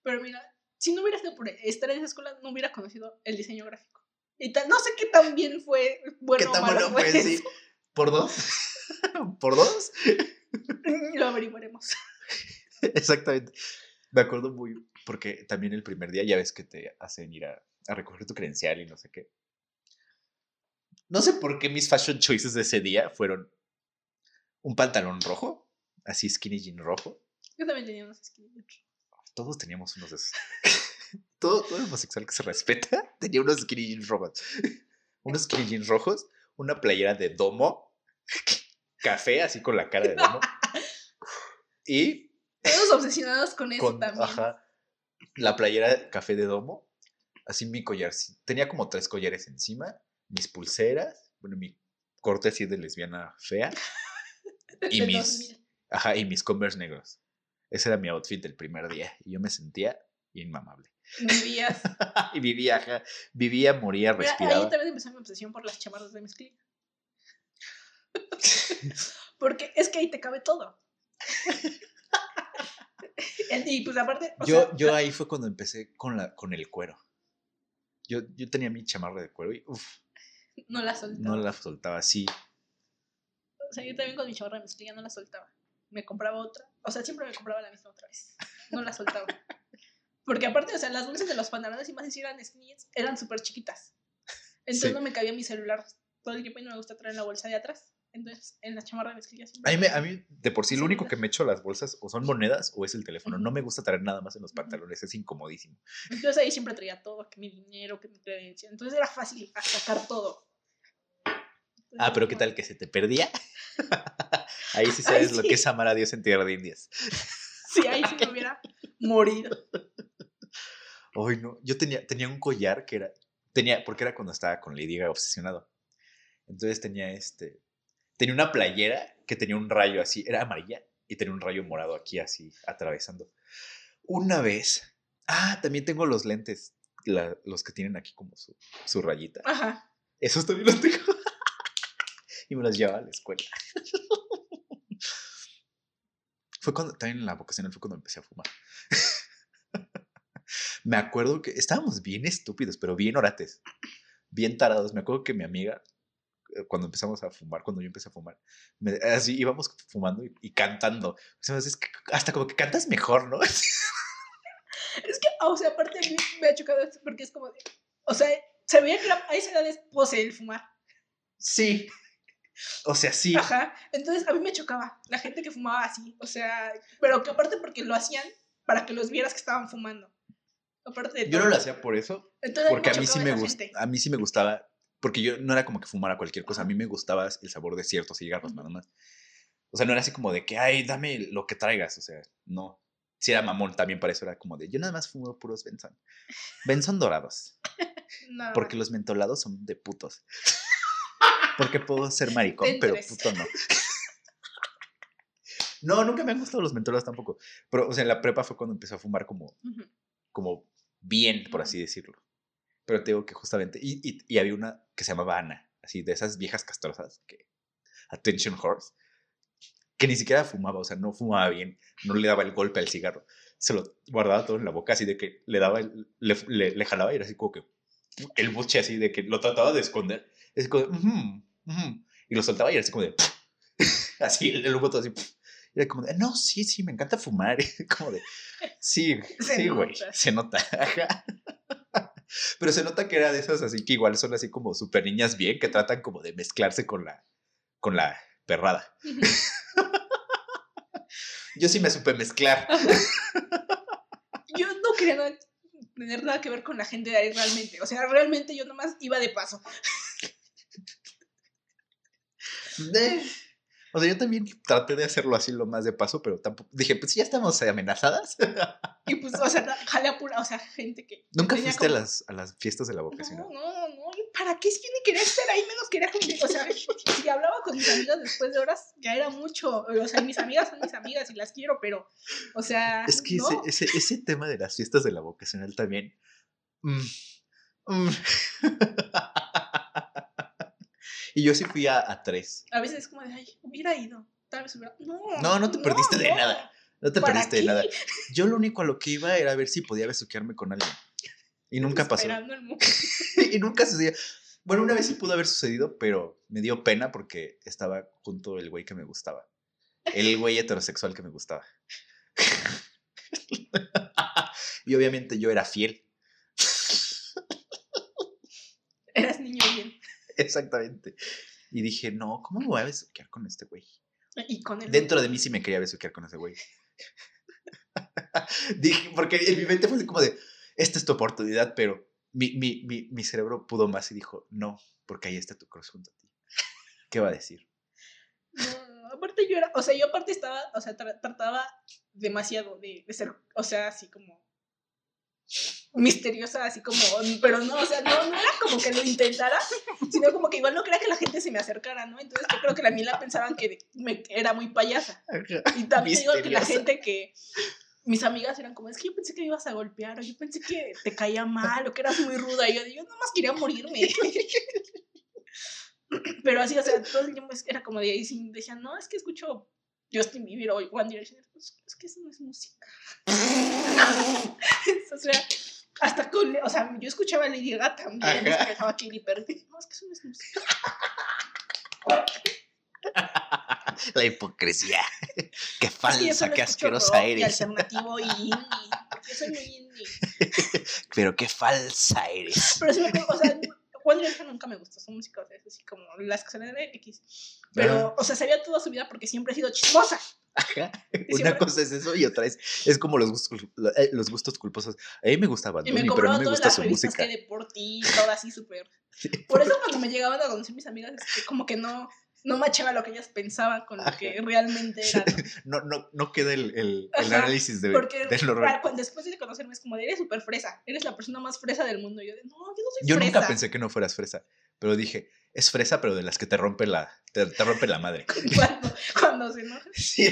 Pero mira, si no hubiera sido por estar en esa escuela, no hubiera conocido el diseño gráfico. Y tan- no sé qué tan bien fue, bueno ¿Qué tan malo bueno fue? Sí. ¿Por dos? ¿Por dos? Lo averiguaremos. Exactamente. Me acuerdo muy, porque también el primer día ya ves que te hacen ir a, a recoger tu credencial y no sé qué. No sé por qué mis fashion choices de ese día fueron un pantalón rojo, así skinny jean rojo. Yo también tenía unos skinny. Todos teníamos unos de esos. todo, todo homosexual que se respeta tenía unos skinny jeans rojos. unos skinny jeans rojos, una playera de domo, café, así con la cara de domo. Y Todos obsesionados con eso con, también. ajá, la playera café de domo, así mi collar. Tenía como tres collares encima, mis pulseras, bueno, mi corte así de lesbiana fea, y de mis- 2000. ajá, y mis Converse negros. Ese era mi outfit del primer día y yo me sentía inmamable. Vivías. y vivía, ajá, vivía, moría, Mira, ahí respiraba. también empezó mi obsesión por las chamarras de mezclilla. Porque es que ahí te cabe todo. Y pues aparte, o Yo, sea, yo ahí fue cuando empecé con, la, con el cuero. Yo, yo tenía mi chamarra de cuero y uf, no la soltaba. no la soltaba así. O sea, yo también con mi chamarra de mezclilla no la soltaba. Me compraba otra. O sea, siempre me compraba la misma otra vez. No la soltaba. Porque aparte, o sea, las bolsas de los pantalones y más si eran eran súper chiquitas. Entonces Sí. no me cabía mi celular todo el tiempo y no me gusta traer la bolsa de atrás. Entonces, en la chamarra de mezclilla siempre. A mí, me- a mí, de por sí, lo único que me echo las bolsas o son monedas o es el teléfono. No me gusta traer nada más en los pantalones, es incomodísimo. Entonces ahí siempre traía todo, que mi dinero, que mi credencial. Entonces era fácil sacar todo. Entonces, Ah, pero ¿qué tal que se te perdía? Ahí sí Ay, sabes lo que es amar a Dios en tierra de indias. Sí, ahí sí me hubiera morido. Ay, no. Yo tenía, tenía un collar que era. Tenía, porque era cuando estaba con Lady Gaga obsesionado. Entonces tenía este. Tenía una playera que tenía un rayo así, era amarilla y tenía un rayo morado aquí así atravesando. Una vez. Ah, también tengo los lentes, la- los que tienen aquí como su, su rayita. Ajá. Esos también los tengo. y me los llevaba a la escuela. fue cuando, también en la vocacional fue cuando empecé a fumar. me acuerdo que estábamos bien estúpidos, pero bien orates, bien tarados. Me acuerdo que mi amiga, cuando empezamos a fumar, cuando yo empecé a fumar, me- así íbamos fumando y, y cantando. O sea, es que hasta como que cantas mejor, ¿no? Es que, o sea, aparte a mí me ha chocado esto porque es como de. O sea, se veía que a esa edad es pose el fumar. sí. O sea, sí. Ajá. Entonces a mí me chocaba la gente que fumaba así. O sea, pero que aparte porque lo hacían para que los vieras que estaban fumando. Aparte de Yo no lo hacía por eso, Entonces, Porque a mí sí me a mí sí me gustaba, porque yo no era como que fumara cualquier cosa, a mí me gustaba el sabor de ciertos cigarros nada más. O sea, no era así como de que, ay, dame lo que traigas, o sea, no. Si era mamón también para eso era como de, yo nada más fumo puros Benson. Benson dorados, más. porque los mentolados son de putos. Porque puedo ser maricón, pero puto no. No, nunca me han gustado los mentolados tampoco. Pero, o sea, en la prepa fue cuando empecé a fumar como como bien, por así decirlo. Pero te digo que justamente, y, y- y había una que se llamaba Ana, así de esas viejas castrosas, que, Attention Horse, que ni siquiera fumaba, o sea, no fumaba bien, no le daba el golpe al cigarro, se lo guardaba todo en la boca, así de que le daba, el- le, le, le jalaba y era así como que el buche así de que lo trataba de esconder, es como, de, y lo soltaba y era así como de, así, el, humo todo así, y era como de, no, sí, sí, me encanta fumar, como de, sí, Se sí, güey, se nota. ajá. Pero se nota que era de esas así que igual son así como super niñas bien, que tratan como de mezclarse con la, con la perrada. Yo sí me supe mezclar. Yo no quería nada- tener nada que ver con la gente de ahí realmente. O sea, realmente yo nomás iba de paso. Eh, O sea, yo también traté de hacerlo así lo más de paso, pero tampoco dije, pues ya estamos amenazadas. Y pues, o sea, jale a pura, o sea, gente que. ¿Nunca fuiste a las, a las fiestas de la vocación? No, no, no. ¿y ¿Para qué si yo ni quería estar ahí? Menos quería convivir. O sea, si hablaba con mis amigas después de horas, ya era mucho. O sea, mis amigas son mis amigas y las quiero, pero, o sea. Es que no. ese, ese, ese tema de las fiestas de la vocacional también. mm, mm. y yo sí fui a, a tres. A veces es como de, ay, hubiera ido. Tal vez hubiera. No, No, no te perdiste de nada. No te ¿Para perdiste de nada. Yo lo único a lo que iba era a ver si podía besuquearme con alguien. Y nunca pasó. Y nunca sucedió. Bueno, una vez sí pudo haber sucedido, pero me dio pena porque estaba junto el güey que me gustaba. El güey heterosexual que me gustaba. y obviamente yo era fiel. Eras niño bien. Exactamente. Y dije, no, ¿cómo me voy a besuquear con este güey? Y con el. Dentro de mí sí me quería besuquear con ese güey. Dije, porque en mi mente fue así como de, esta es tu oportunidad, pero mi, mi, mi, mi cerebro pudo más y dijo, no, porque ahí está tu cruz junto a ti. ¿Qué va a decir? No, aparte yo era, o sea, yo aparte estaba, o sea, tra- trataba demasiado de, de ser, o sea, así como misteriosa, así como, pero no, o sea, no, no era como que lo intentara, sino como que igual no quería que la gente se me acercara, ¿no? Entonces yo creo que la Mila pensaban que me, era muy payasa. Y también digo que la gente que mis amigas eran como, es que yo pensé que me ibas a golpear, o yo pensé que te caía mal, o que eras muy ruda, y yo, yo nomás quería morirme. Pero así, o sea, todo el tiempo era como de ahí, sí, decían, no, es que escucho Justin Bieber o One Direction, es que eso no es música. o sea, hasta con, o sea, yo escuchaba a Lady Gaga también, Ajá. escuchaba a Katy Perry, no, es que eso no es música. La hipocresía. Qué falsa, qué asquerosa rock Y eres. alternativo y indie, porque soy muy indie. Pero qué falsa eres. Pero sí me acuerdo, o sea, One Direction nunca me gustó su música, o sea, es así como las que salen de X. Pero, o sea, sabía toda su vida porque siempre he sido chismosa. Ajá. Una cosa es eso y otra es, es como los gustos, eh, los gustos culposos. A mí me gusta Bad Bunny, pero no me gusta su música. que de por ti, así súper. Por eso cuando me llegaban a conocer mis amigas, es que como que no, no machaba lo que ellas pensaban con lo que realmente era. ¿no? No, no, no queda el, el, el Ajá, análisis de, Porque de lo real. cuando- después de conocerme es como de, eres súper fresa, eres la persona más fresa del mundo. Y yo de, no, yo no soy Yo fresa. nunca pensé que no fueras fresa, pero dije, es fresa, pero de las que te rompe la, te, te rompe la madre. Cuando, cuando se enoja. Sí.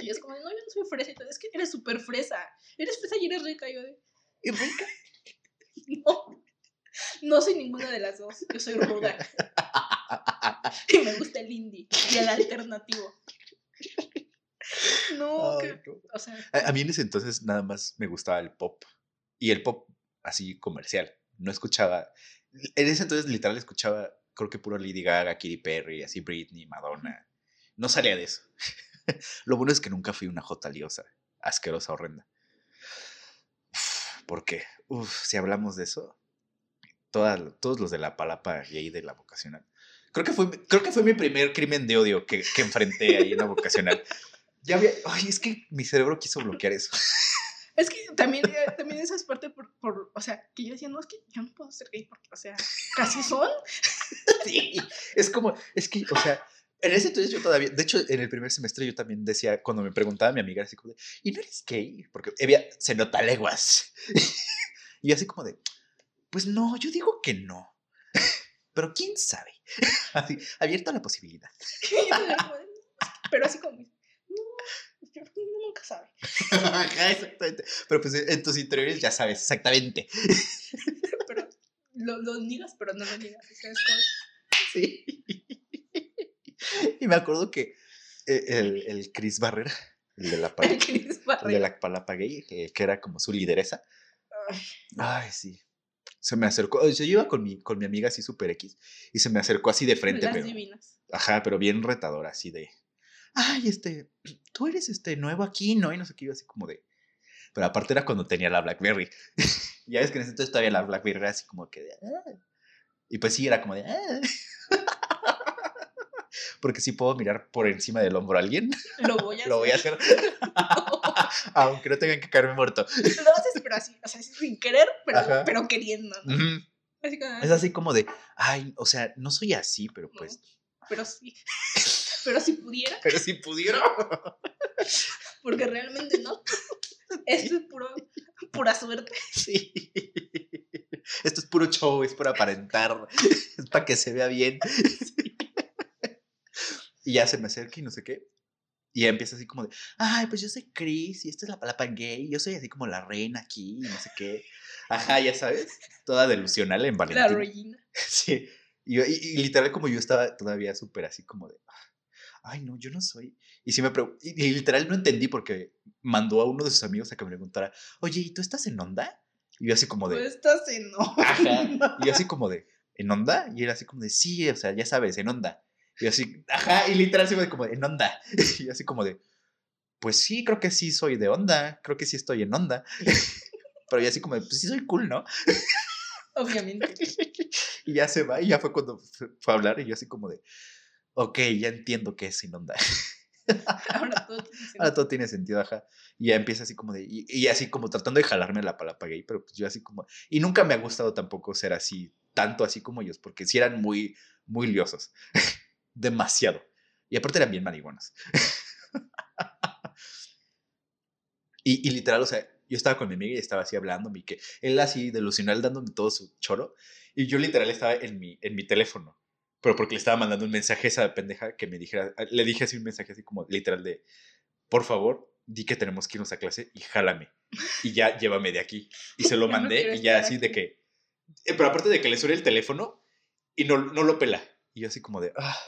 Y es como, no, yo no soy fresa. Y todo, es que eres súper fresa. Eres fresa y eres rica. Y yo de, Y rica. no. No soy ninguna de las dos. Yo soy ruda. Y me gusta el indie y el alternativo. No, Ay, que, no. o sea, A, a mí en ese entonces nada más me gustaba el pop. Y el pop así comercial. No escuchaba. En ese entonces literal escuchaba, creo que puro Lady Gaga, Katy Perry, así Britney, Madonna. No salía de eso. Lo bueno es que nunca fui una jota liosa, asquerosa, horrenda. Porque, uf, si hablamos de eso, toda- todos los de la palapa gay de la vocacional. Creo que fue, creo que fue mi primer crimen de odio que, que enfrenté ahí en la vocacional. Ya había, ay, es que mi cerebro quiso bloquear eso. es que también, eh, también esa es parte por, por, o sea, que yo decía, no, es que yo no puedo ser gay porque, o sea, casi son. Sí, es como, es que, o sea, en ese entonces yo todavía, de hecho, en el primer semestre yo también decía, cuando me preguntaba mi amiga, así como de, ¿y no eres gay? Porque había, se nota leguas. y así como de, pues no, yo digo que no. Pero quién sabe. Así, abierto a la posibilidad. De, Pero así como, uno nunca sabe. Exactamente. Pero pues en tus interiores ya sabes exactamente. Pero lo, lo niegas, pero no lo niegas. Sí. Y me acuerdo que eh, el, el Chris Barrera, el de la, el pala- Chris el de la palapa gay, que, que era como su lideresa. Ay, Ay, sí. Se me acercó. o sea, Yo iba con mi, con mi amiga así super X y se me acercó así de frente, las pero. divinas. Ajá, pero bien retadora, así de. Ay, este. Tú eres este nuevo aquí, ¿no? Y no sé qué, yo así como de. Pero aparte era cuando tenía la Blackberry. ya ves que en ese entonces todavía la Blackberry era así como que de. "Ah". Y pues sí, era como de. "Ah". Porque sí puedo mirar por encima del hombro a alguien. Lo voy a Lo voy a hacer. Aunque no tengan que caerme muerto. Lo haces, pero así, o sea, sin querer, pero, Ajá. pero queriendo. ¿no? Así como, Es así como de, ay, o sea, no soy así, pero No. pues, Pero sí. Pero si pudiera, pero si pudiera. porque realmente no. Esto es puro, pura suerte. Sí. Esto es puro show, es por aparentar, es para que se vea bien. Y ya se me acerca y no sé qué. Y ya empieza así como de, ay, pues yo soy Chris y esta es la palapa gay, yo soy así como la reina aquí y no sé qué. Ajá, ya sabes, toda delusional en La Valentina. Regina. Sí. Y, yo- y- y literal como yo estaba todavía súper así como de, ay, no, yo no soy. Y sí me y, y literal no entendí porque mandó a uno de sus amigos a que me preguntara, oye, ¿y tú estás en onda? Y yo así como Tú de, estás en no. ajá. Y yo así como de, ¿en onda? Y él así como de, sí, o sea, ya sabes, en onda. Y yo así, ajá, y literal así como de, en onda. Y yo así como de, pues sí, creo que sí soy de onda, creo que sí estoy en onda. Pero yo así como de, pues sí soy cool, ¿no? Obviamente. Y ya se va, y ya fue cuando fu- fue a hablar, y yo así como de, ok, ya entiendo que es sin onda. Ahora todo tiene sentido. Ahora todo tiene sentido, ajá. Y ya empieza así como de, y, y así como tratando de jalarme la palapa gay, pero pues yo así como, y nunca me ha gustado tampoco ser así, tanto así como ellos, porque sí eran muy, muy liosos. Demasiado. Y aparte eran bien marihuanos. y, y literal, o sea, yo estaba con mi amiga y estaba así hablándome y que él así delusional dándome todo su choro. Y yo literal estaba en mi, en mi teléfono. Pero porque le estaba mandando un mensaje a esa pendeja que me dijera, le dije así un mensaje así como literal de, por favor, di que tenemos que irnos a clase y jálame. Y ya llévame de aquí. Y se lo no mandé quiero y ya así de que, eh, pero aparte de que le suene el teléfono y no, no lo pela. Y yo así como de, ah.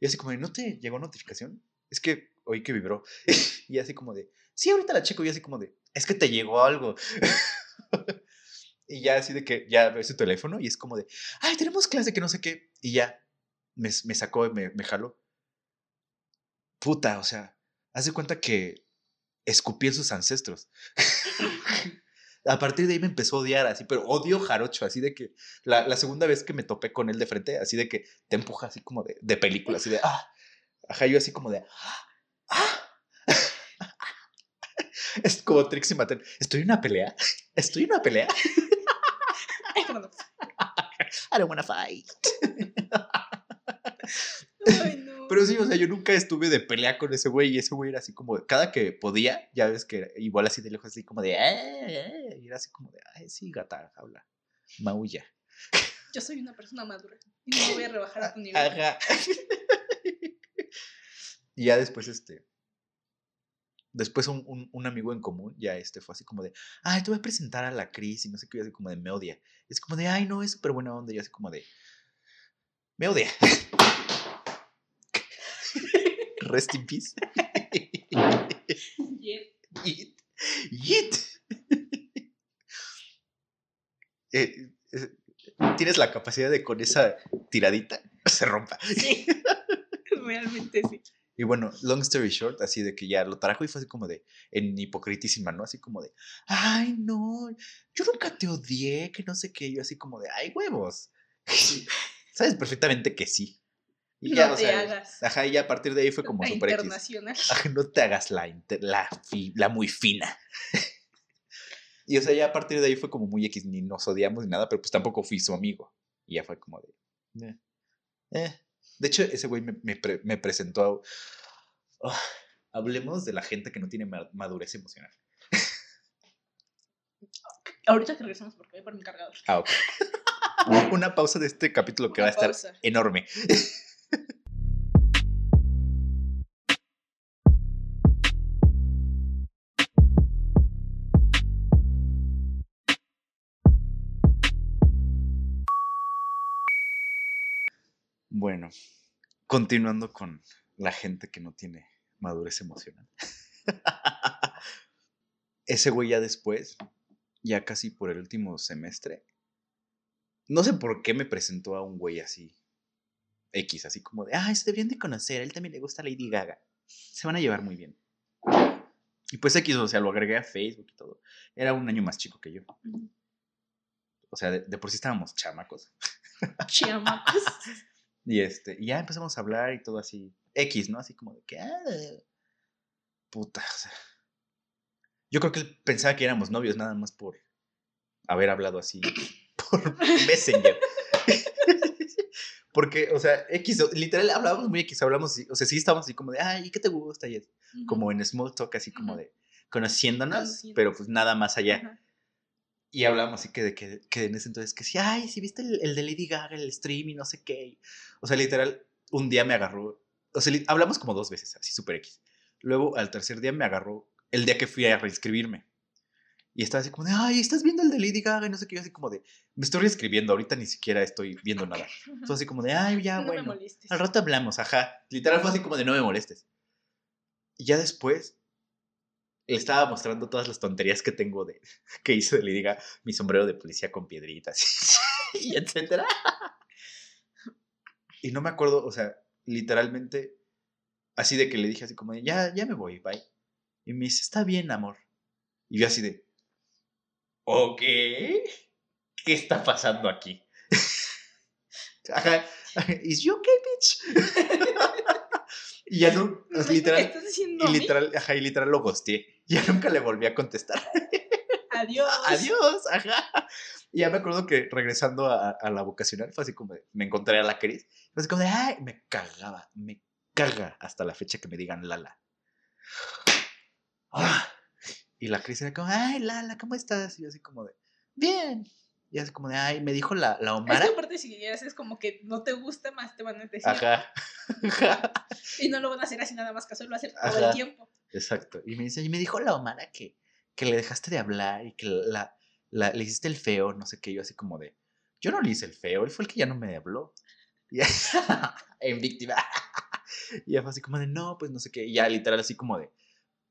Y así como de, ¿no te llegó notificación? Es que oí que vibró. y así como de, sí, ahorita la checo. Y así como de, es que te llegó algo. y ya así de que ya ve su teléfono y es como de, ay, tenemos clase que no sé qué. Y ya me, sacó me, jaló. Puta, o sea, haz de cuenta que escupí en sus ancestros. A partir de ahí me empezó a odiar así, pero odio jarocho, así de que la, segunda vez que me topé con él de frente, así de que te empuja así como de, de película, así de, ah, ajá, así como de, ah, es como Trixie Mattel, estoy en una pelea, estoy en una pelea. I don't wanna fight. Ay, no. Pero sí, o sea, yo nunca estuve de pelea con ese güey y ese güey era así como, cada que podía, ya ves que era igual así de lejos, así como de, "Eh, eh", y era así como de, ay, sí, gata, habla, maulla. Yo soy una persona madura y no me voy a rebajar a tu nivel. Ajá. y ya después, este, después un, un, un amigo en común, ya este, fue así como de, ay, te voy a presentar a la Cris y no sé qué, y así como de, me odia. Es como de, ay, no, es súper buena onda, y así como de, me odia. Rest in peace. Yeet. Yeet. Eh, eh, Tienes la capacidad de con esa tiradita se rompa. Sí. Realmente sí. Y bueno, long story short, así de que ya lo trajo y fue así como de, en hipocritísima, ¿no? Así como de, ay, no, yo nunca te odié, que no sé qué, yo así como de, ay, huevos. Sabes perfectamente que sí. Y No te hagas. Ajá, y ya a partir de ahí fue como La super X. internacional. Ajá, no te hagas la, inter- la, fi- la muy fina. y o sea, ya a partir de ahí fue como muy X, ni nos odiamos ni nada, pero pues tampoco fui su amigo. Y ya fue como de... eh, eh. De hecho, ese güey me, me pre- me presentó a... Ah, hablemos de la gente que no tiene ma- madurez emocional. Ahorita que regresamos porque voy por mi cargador. Ah, ok. Una pausa de este capítulo que va a estar pausa. enorme. Continuando con la gente que no tiene madurez emocional. Ese güey ya después, ya casi por el último semestre, no sé por qué me presentó a un güey así, X, así como de, ah, se bien de conocer, a él también le gusta Lady Gaga. Se van a llevar muy bien. Y pues X, o sea, lo agregué a Facebook y todo. Era un año más chico que yo. O sea, de, de por sí estábamos chamacos. Chamacos. Y este, y ya empezamos a hablar y todo así. X, ¿no? Así como de que, ah, puta. o sea. Yo creo que él pensaba que éramos novios nada más por haber hablado así por Messenger. Porque, o sea, X, literal hablábamos muy X, hablamos, o sea, sí estábamos así como de, ay, ¿qué te gusta? Y es como en small talk, así como de conociéndonos, Conociendo. pero pues nada más allá. Y hablábamos así que, de que, que en ese entonces que sí, ay, si viste el, el de Lady Gaga, el stream y no sé qué. O sea, literal, un día me agarró, o sea, hablamos como dos veces, así super X. Luego, al tercer día me agarró el día que fui a reinscribirme. Y estaba así como de, ay, ¿estás viendo el de Lady Gaga? Y no sé qué, yo así como de, me estoy reescribiendo, ahorita ni siquiera estoy viendo nada. Fue así como de, ay, ya, no me bueno. molestes. Al rato hablamos, ajá. Literal fue así como de no me molestes. Y ya después le estaba mostrando todas las tonterías que tengo de que hice de Lady Gaga, mi sombrero de policía con piedritas y etcétera. Y no me acuerdo, o sea, literalmente así de que le dije así como de, ya, ya me voy, bye. Y me dice, está bien, amor. Y yo así de, ok, ¿qué está pasando aquí? Ajá. Is you okay, bitch? Y ya no, ¿Qué literal, estás y literal, ajá, y literal lo gosteé. Ya nunca le volví a contestar. Adiós. Adiós, ajá. Y ya me acuerdo que regresando a, a la vocacional fue así como de, me encontré a la Cris. Fue así como de, ay, me cagaba, me caga hasta la fecha que me digan Lala. Ah, Y la Cris era como, ay, Lala, ¿cómo estás? Y yo así como de, bien. Y así como de, ay, me dijo la, la Es Omara. que aparte si ya es como que no te gusta más te van a decir. Ajá. Ajá. Y no lo van a hacer así nada más casual, lo van a hacer todo el tiempo. Exacto. Y me dice, y me dijo la Omara que, que le dejaste de hablar y que la, la- le hiciste el feo, no sé qué. Yo así como de, yo no le hice el feo, él fue el que ya no me habló. Y en víctima. Y ya fue así como de, no, pues no sé qué. Y ya literal así como de,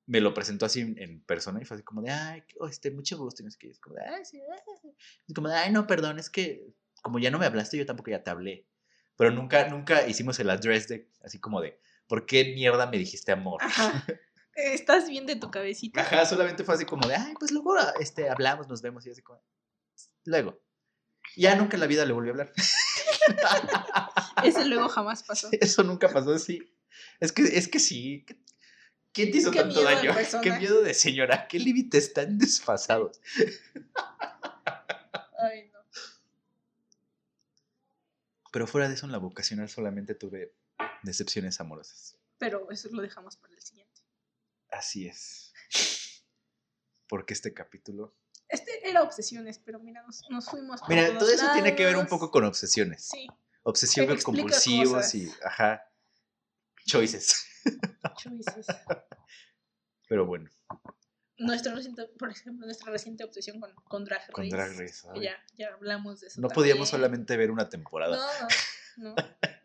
me lo presentó así en, persona y fue así como de, ay, oh, este, mucho gusto. Y no sé qué. Y es como de, ay, sí. ay". Es como de, ay, no, perdón, es que como ya no me hablaste, yo tampoco ya te hablé. Pero nunca, nunca hicimos el address de, así como de, ¿por qué mierda me dijiste amor? Ajá. Estás bien de tu cabecita. Ajá, solamente fue así como de, ay, pues luego este, hablamos, nos vemos y así como. Luego. Ya nunca en la vida le volví a hablar. Ese luego jamás pasó. Eso nunca pasó así. Es que, es que sí. ¿qué- ¿Quién te hizo Qué tanto miedo de daño? Qué miedo de señora. ¿Qué límites tan desfasados? Ay, no. Pero fuera de eso, en la vocacional solamente tuve decepciones amorosas. Pero eso lo dejamos para el siguiente. Así es. Porque este capítulo. Este era obsesiones, pero mira, nos, nos fuimos. por Mira, todo eso tiene que ver un poco con obsesiones. Sí, compulsivos cosas. y. Ajá. Choices. choices. Pero bueno, Nuestro reciente, por ejemplo, nuestra reciente obsesión con, con Drag Race. con Drag Race. Ya, ya hablamos de eso. No podíamos solamente ver una temporada. No, no, no.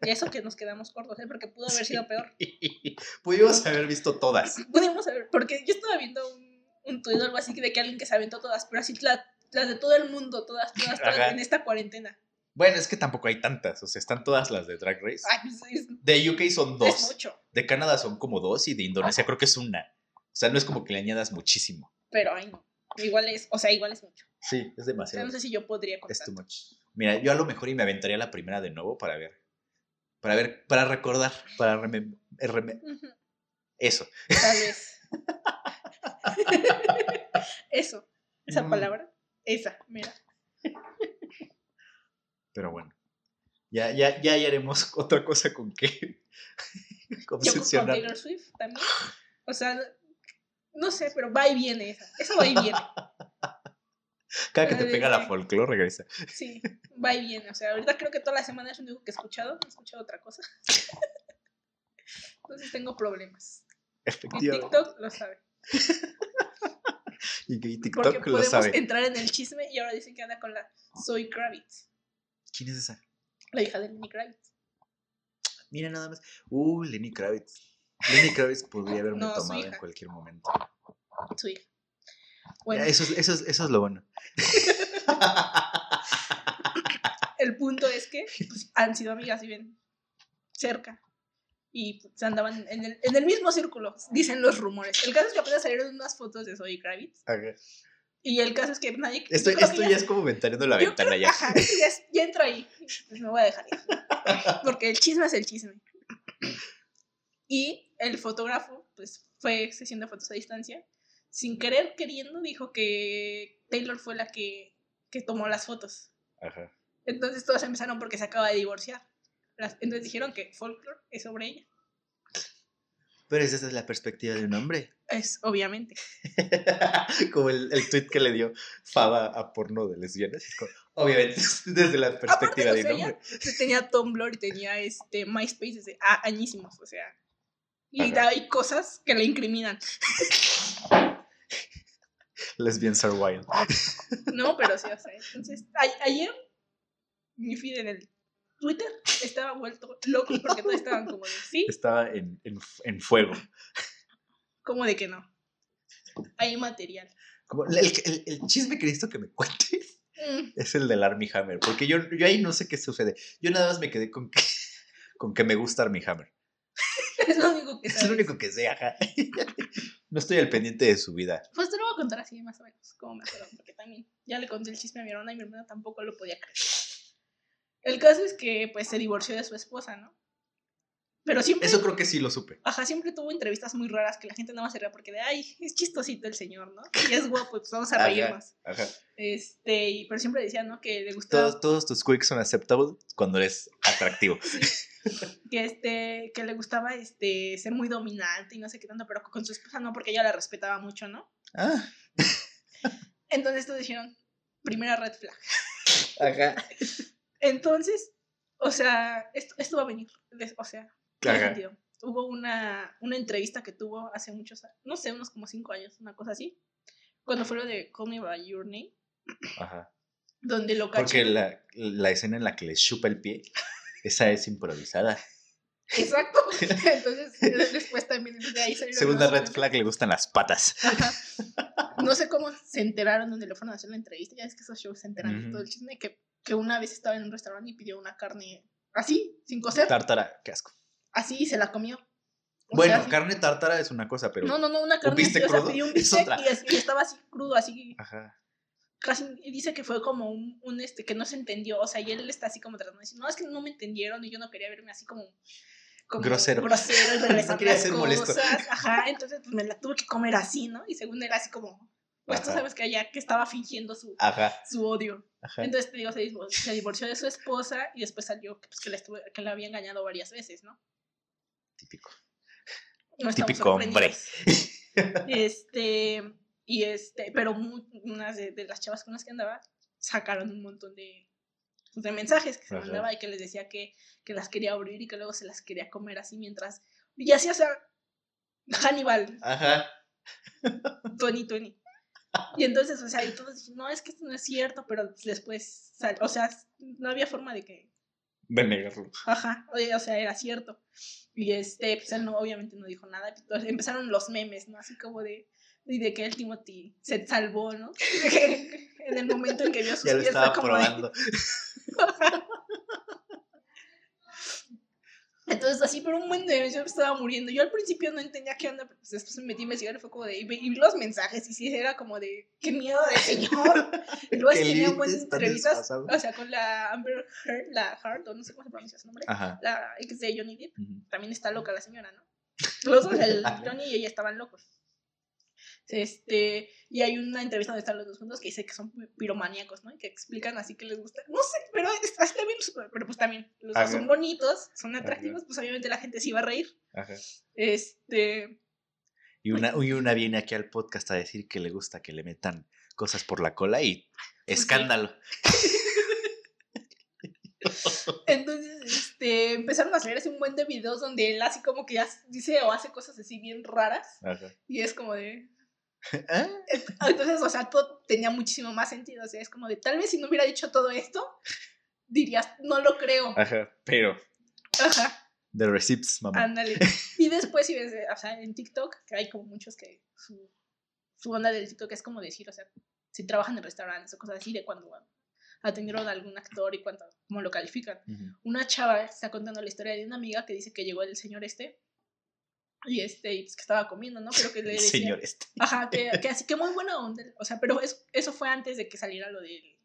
Y eso que nos quedamos cortos, ¿eh? porque pudo haber sido peor. Pudimos haber visto todas. Pudimos haber, porque yo estaba viendo un, un tuit o algo así de que alguien que se aventó todas, pero así la- las de todo el mundo, todas, todas, todas, Ajá. en esta cuarentena. Bueno, es que tampoco hay tantas. O sea, están todas las de Drag Race. Ay, pues es, De UK son es dos. mucho, De Canadá son como dos y de Indonesia creo que es una. O sea, no es como que le añadas muchísimo. pero ay no. Igual es, o sea, igual es mucho. Sí, es O sea, demasiado. no sé si yo podría Es contar. too much. Mira, yo a lo mejor y me aventaría la primera de nuevo para ver. Para ver, para recordar, para remem- reme- Ujú, eso. Tal vez. Eso, esa Mm. palabra, esa, mira. Pero bueno. Ya, ya, ya haremos otra cosa con Yo con. Taylor Swift también. O sea, no sé, pero va y viene esa. Esa va y viene. Cada que te pega la folclore regresa. Sí, va y viene. O sea, ahorita creo que toda la semana es lo único que he escuchado. He escuchado otra cosa. Entonces tengo problemas. Y Efectivamente. TikTok lo sabe. Y que Porque TikTok lo podemos sabe. entrar en el chisme y ahora dicen que anda con la Zoe Kravitz, ¿Quién es esa? la hija de Lenny Kravitz. Mira nada más. Uh, Lenny Kravitz. Lenny Kravitz podría haberme No, tomado en cualquier momento. Su hija. Bueno, Eso, es, eso, es, eso es lo bueno. el punto es que pues, han sido amigas y ven cerca. Y pues, se andaban en el, en el mismo círculo, dicen los rumores. El caso es que apenas salieron unas fotos de Zoe Kravitz. Ajá. Y el caso es que nadie. Esto, esto que ya es como ventaneando la ventana creo- ya. Ajá, ya, ya entro ahí. Pues me voy a dejar ir. Porque el chisme es el chisme. Y el fotógrafo, pues fue sesión de fotos a distancia. Sin querer, queriendo, dijo que Taylor fue la que, que tomó las fotos. Ajá. Entonces todos empezaron porque se acaba de divorciar. Las- Entonces dijeron que folklore es sobre ella. Pero esa es la perspectiva de un hombre. Es obviamente. como el, el tweet que le dio Faba a porno de lesbianas. Obviamente, desde la perspectiva o de un sea, ella- hombre. Tenía Tumblr y tenía este MySpace desde a- añísimos, o sea. Y hay cosas que le incriminan. Lesbians are wild. No, pero sí, o sea. Entonces, a- ayer mi feed en el Twitter estaba vuelto loco porque todos estaban como de sí, Estaba en, en, en fuego. como de que no. Hay material. Como el, el- el chisme que necesito que me cuentes Mm, es el del Army Hammer. Porque yo, yo ahí no sé qué sucede. Yo nada más me quedé con que, con que me gusta Army Hammer. es lo único que Es sabes. lo único que sé, ajá. No estoy al pendiente de su vida. Pues lo voy a contar así, más o menos, como me acuerdo, porque también ya le conté el chisme a mi hermana y mi hermana tampoco lo podía creer. El caso es que, pues, se divorció de su esposa, ¿no? Pero siempre, Eso creo que sí lo supe. ajá, siempre tuvo entrevistas muy raras que la gente nada más se ría porque de, ay, es chistosito el señor, ¿no? Y es guapo, pues vamos a Ajá. reírnos. Ajá. Este, y, pero siempre decía, ¿no? Que le gustaba, Todos, todos tus quicks son acceptable cuando eres atractivo. que este, que le gustaba, este, ser muy dominante y no sé qué tanto, pero con su esposa no, porque ella la respetaba mucho, ¿no? Ah, Entonces todos dijeron, primera red flag. ajá. Entonces, o sea, esto, esto va a venir, o sea, tiene Ajá. sentido. Hubo una, una entrevista que tuvo hace muchos, no sé, unos como cinco años, una cosa así, cuando fue lo de Call Me By Your Name, Ajá. donde lo Porque cacharon. la, la escena en la que le chupa el pie, esa es improvisada. Exacto. Entonces, después también de ahí salieron Segunda red flag, le gustan las patas. Ajá. No sé cómo se enteraron donde le fueron a hacer la entrevista. Ya es que esos shows se enteran de todo el chisme. Que, que una vez estaba en un restaurante y pidió una carne así, sin cocer. Tártara, qué asco. Así y se la comió. O Bueno, sea, carne tártara es una cosa, pero. No, no, no, una carne. bistec o sea, un Es bistec otra. y, así- y estaba así crudo, así. Ajá. Casi, y dice que fue como un, un, este que no se entendió. O sea, y él está así como tratando de decir, no, es que no me entendieron y yo no quería verme así como. como Grosero. Grosero y No quería ser molesto. Ajá, entonces pues me la tuve que comer así, ¿no? Y según él, así como. Pues tú sabes que allá que estaba fingiendo su, Ajá. su odio. Ajá. Entonces, te digo, se divorció, se divorció de su esposa y después salió que, pues, que, le estuvo, que le había engañado varias veces, ¿no? Típico. No Típico hombre. Este, y este, pero unas de, de las chavas con las que andaba sacaron un montón de, pues, de mensajes que se Ajá. mandaba y que les decía que, que las quería abrir y que luego se las quería comer así mientras. Y así, sea, Hannibal, Ajá. Tony, Tony. Y entonces, o sea, y todos dijeron, no, es que esto no es cierto, pero después, o sea, no había forma de que De negarlo. Ajá, o sea, era cierto. Y este, pues él no, obviamente no dijo nada. Empezaron los memes, ¿no? Así como de, y de que el Timothy se salvó, ¿no? en el momento en que vio sus Ya pies estaba como probando. Entonces, así, pero un buen de yo me estaba muriendo. Yo al principio no entendía qué onda, pero pues después me metí a investigar y fue como de. Y vi, los mensajes, y sí, era como de. ¡Qué miedo de señor! Y luego tenía buenas entrevistas, o sea, con la Amber Heard, la Heard, o no sé cómo se pronuncia su nombre, Ajá. la ex de Johnny Depp. También está loca la señora, ¿no? Los dos, el Johnny y ella estaban locos. Este, y hay una entrevista donde están los dos juntos que dice que son pi- piromaníacos, ¿no? Y que explican así que les gusta. No sé, pero es- así también, pero pues también, los dos son bonitos, son atractivos, pues obviamente la gente se iba a reír. Ajá. Este, Y una, y una viene aquí al podcast a decir que le gusta que le metan cosas por la cola y escándalo. entonces, este, empezaron a salir así un buen de videos donde él así como que ya dice o hace cosas así bien raras Ajá. y es como de, ¿Ah? Entonces, o sea, todo tenía muchísimo más sentido. O sea, es como de, tal vez si no hubiera dicho todo esto, dirías, no lo creo. Ajá. Pero, Ajá, the receipts, mamá. ándale. Y después, si ves, o sea, en TikTok, que hay como muchos que su, su onda del TikTok es como decir, o sea, si trabajan en restaurantes o cosas así, de cuando atendieron a algún actor y cuánto, cómo lo califican. Ujú. Una chava está contando la historia de una amiga que dice que llegó el señor este. Y este, y pues que estaba comiendo, ¿no? Pero que le decía, señor este. Ajá, que, que así que muy buena onda. O sea, pero eso, eso fue antes de que saliera lo del,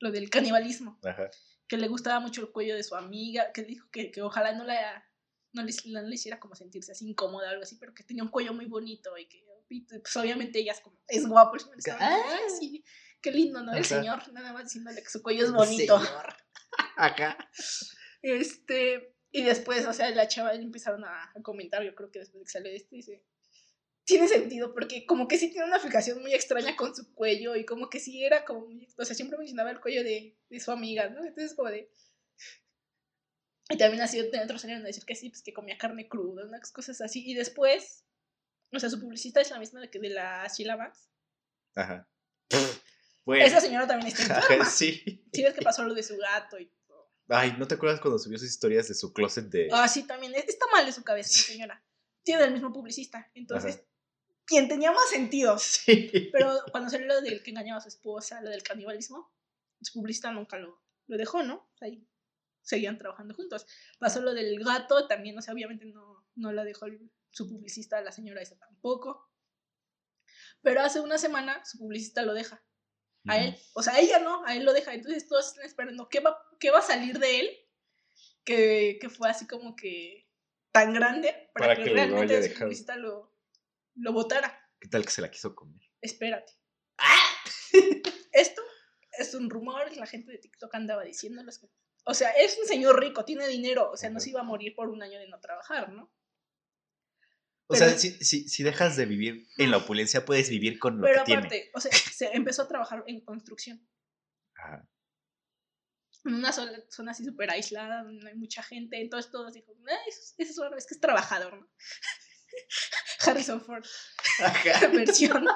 lo del canibalismo. Ajá. Que le gustaba mucho el cuello de su amiga, que dijo que, que ojalá no la no le, no le hiciera como sentirse así incómoda o algo así, pero que tenía un cuello muy bonito y que y, pues obviamente ella es como, es guapo. el señor estaba Ah. "Ay, sí, qué lindo, ¿no? El Ajá. señor, nada más diciéndole que su cuello es bonito. Señor. Acá. Este, y después, o sea, la chava empezaron a, a comentar, yo creo que después de que salió esto, dice, tiene sentido, porque como que sí tiene una fijación muy extraña con su cuello y como que sí era como muy, o sea, siempre mencionaba el cuello de, de su amiga, ¿no? Entonces como de... Y también así otros salieron a decir que sí, pues que comía carne cruda, unas cosas así. Y después, o sea, su publicista es la misma de, que de la Sheila Max. Ajá. Bueno. Esa señora también está enferma. Sí. Sí ves que pasó lo de su gato y. Ay, ¿no te acuerdas cuando subió sus historias de su closet de. Ah, sí, también. es- Está mal de su cabeza, señora. Tiene el mismo publicista. Entonces, Ajá. quien tenía más sentido. Sí. Pero cuando salió lo del que engañaba a su esposa, lo del canibalismo, su publicista nunca lo, lo dejó, ¿no? Ahí seguían trabajando juntos. Pasó lo del gato, también, o sea, obviamente no, no la dejó el- su publicista, la señora esa tampoco. Pero hace una semana su publicista lo deja. A él, o sea, ella no, a él lo deja. Entonces todos están esperando qué va, qué va a salir de él que, que fue así como que tan grande para, Para que, que realmente su publicista lo, lo votara. ¿Qué tal que se la quiso comer? Espérate. Esto es un rumor, la gente de TikTok andaba diciéndoles. O sea, es un señor rico, tiene dinero, o sea, no se iba a morir por un año de no trabajar, ¿no? O Pero- sea, si, si, si dejas de vivir en la opulencia, puedes vivir con lo Pero que tiene. aparte, o sea, se empezó a trabajar en construcción. Ajá. En una sola- zona así súper aislada, donde no hay mucha gente. Entonces todos dijo, "Ay, eso, eso es, que es trabajador, ¿no? Harrison Ford. Ajá. versión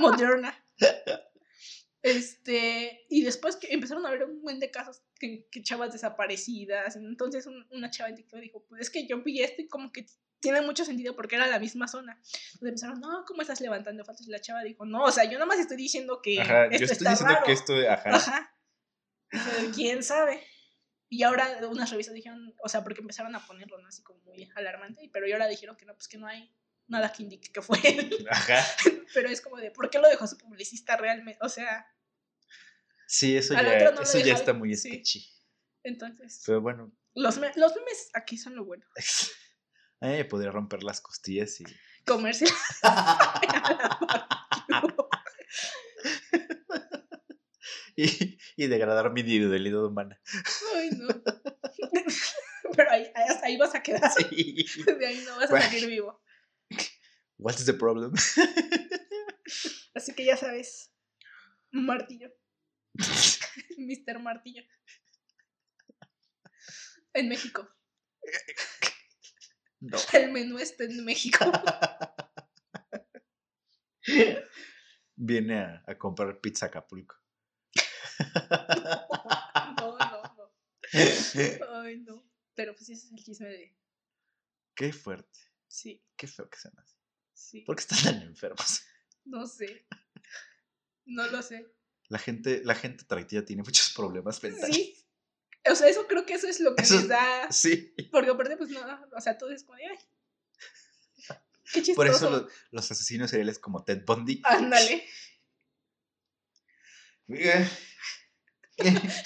moderna. Este, y después que empezaron a ver un buen de casos que, que chavas desaparecidas. Entonces un- una chava en TikTok dijo, pues es que yo vi esto y como que tiene mucho sentido porque era la misma zona. Entonces empezaron, no, ¿cómo estás levantando falsos? Y la chava dijo, no, o sea, yo nada más estoy diciendo que Ajá, esto yo estoy está diciendo raro. que esto, ajá. Ajá. Dice, ¿Quién sabe? Y ahora unas revistas dijeron, o sea, porque empezaron a ponerlo, ¿no? Así como muy alarmante, pero y ahora dijeron que no, pues que no hay nada que indique que fue él. Ajá. Pero es como de, ¿por qué lo dejó su publicista realmente? O sea, Sí, eso ya, no eso ya está muy sí. sketchy. entonces, Pero bueno, los, los memes aquí son lo bueno. a mí me podría romper las costillas y. Comerse. y, y degradar mi individualidad humana. Ay, no. Pero ahí, ahí- hasta ahí vas a quedar. Sí. De ahí no vas a salir vivo. What's the problem? Así que ya sabes. Martillo. Mr. Martillo. En México. No. El menú está en México. Viene a, a comprar pizza Acapulco. No, no, no. Ay, no. Pero pues ese es el chisme de. Qué fuerte. Sí, Qué feo que sean así. sí. ¿Por qué están tan enfermos? No sé. No lo sé. La gente, la gente atractiva tiene muchos problemas mentales. Sí. O sea, eso creo que eso es lo que Eso- les da. Sí. Porque aparte, pues no. O sea, todo es como de. Ay. Qué chistoso. Por eso los, los asesinos seriales como Ted Bundy. Ándale.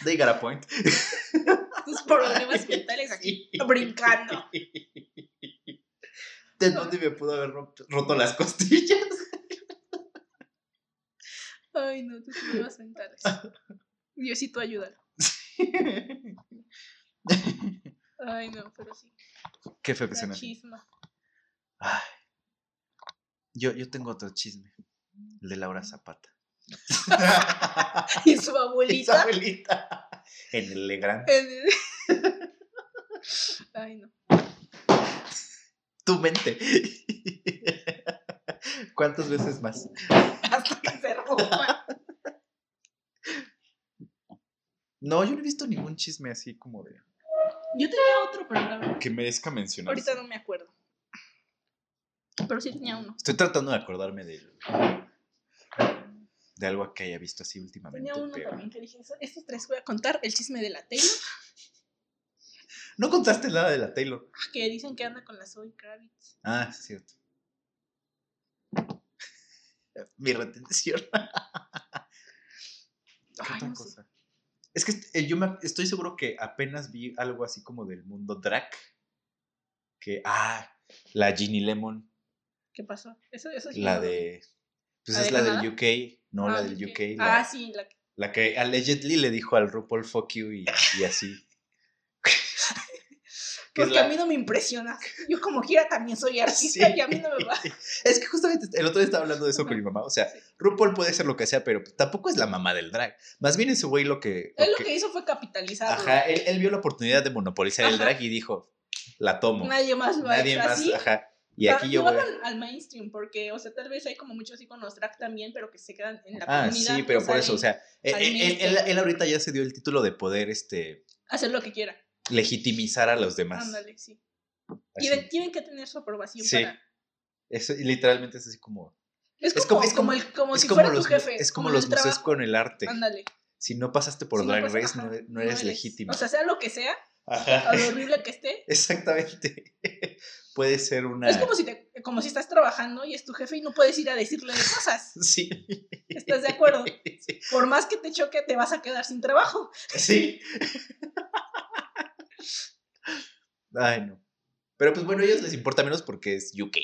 They got a point. Tus problemas mentales aquí. Brincando. Ted Bundy me pudo haber ro- roto las costillas. Ay, no, tus problemas mentales. Diosito, ayúdalo. Ay, no, pero sí. Qué feo que La así. chisma. Ay. Yo, yo tengo otro chisme. El de Laura Zapata. Y su abuelita. abuelita. En el Legrand. el- Ay, no. Tu mente. ¿Cuántas veces más? Hasta que se rompa. No, yo no he visto ningún chisme así como de Yo tenía otro, pero la verdad, que merezca mencionar. ahorita no me acuerdo. Pero sí tenía uno. Estoy tratando de acordarme de, de algo que haya visto así últimamente. Tenía uno pero- también que dije, "Eso- estos tres voy a contar el chisme de la Taylor, No contaste nada de la Taylor. que dicen que anda con la Zoe Kravitz. Ah, es cierto. Mi retención. ¿Qué Ay, otra no sé. Es que eh, yo me- estoy seguro que apenas vi algo así como del mundo drag. Que, ah, la Ginny Lemon, ¿Qué pasó? Eso, eso sí la de... Pues ¿La es de la Canadá? del UK, no, Ah, la del. UK. La, Ah, sí, la que- la que allegedly le dijo al RuPaul fuck you y, y así. Que Porque la- a mí no me impresiona. Yo como quiera también soy artista Sí. y a mí no me va. Es que justamente el otro día estaba hablando de eso con mi mamá. O sea, Sí. RuPaul puede ser lo que sea, pero tampoco es la mamá del drag. Más bien ese güey lo que. Él lo que- que hizo fue capitalizarlo. ajá, él, él vio la oportunidad de monopolizar el drag y dijo: La tomo. Nadie más lo ha Nadie hecho más. así. Ajá. Y Ah, aquí yo voy. al, al mainstream, porque, o sea, tal vez hay como muchos iconos drag también, pero que se quedan en la Ah, comunidad. sí, no pero por eso, o sea, él, al él- él- él ahorita ya se dio el título de poder este, Hacer lo que quiera. Legitimizar a los demás. Ándale, sí. Tienen, tienen que tener su aprobación Sí. para. Eso, y literalmente es así como. Es Es como, es como, como- el, como es si fuera los, tu jefe. es como los museos con el arte. Ándale. Si no pasaste por Si Drag Race, no, e- no eres legítimo. O sea, sea lo que sea, Ajá. a lo horrible que esté. Exactamente. Puede ser una. Es como si, te, como si estás trabajando y es tu jefe y no puedes ir a decirle cosas. Sí. ¿Estás de acuerdo? Sí. Por más que te choque, te vas a quedar sin trabajo. Sí. Ay, no. Pero pues bueno, a ellos les importa menos porque es UK.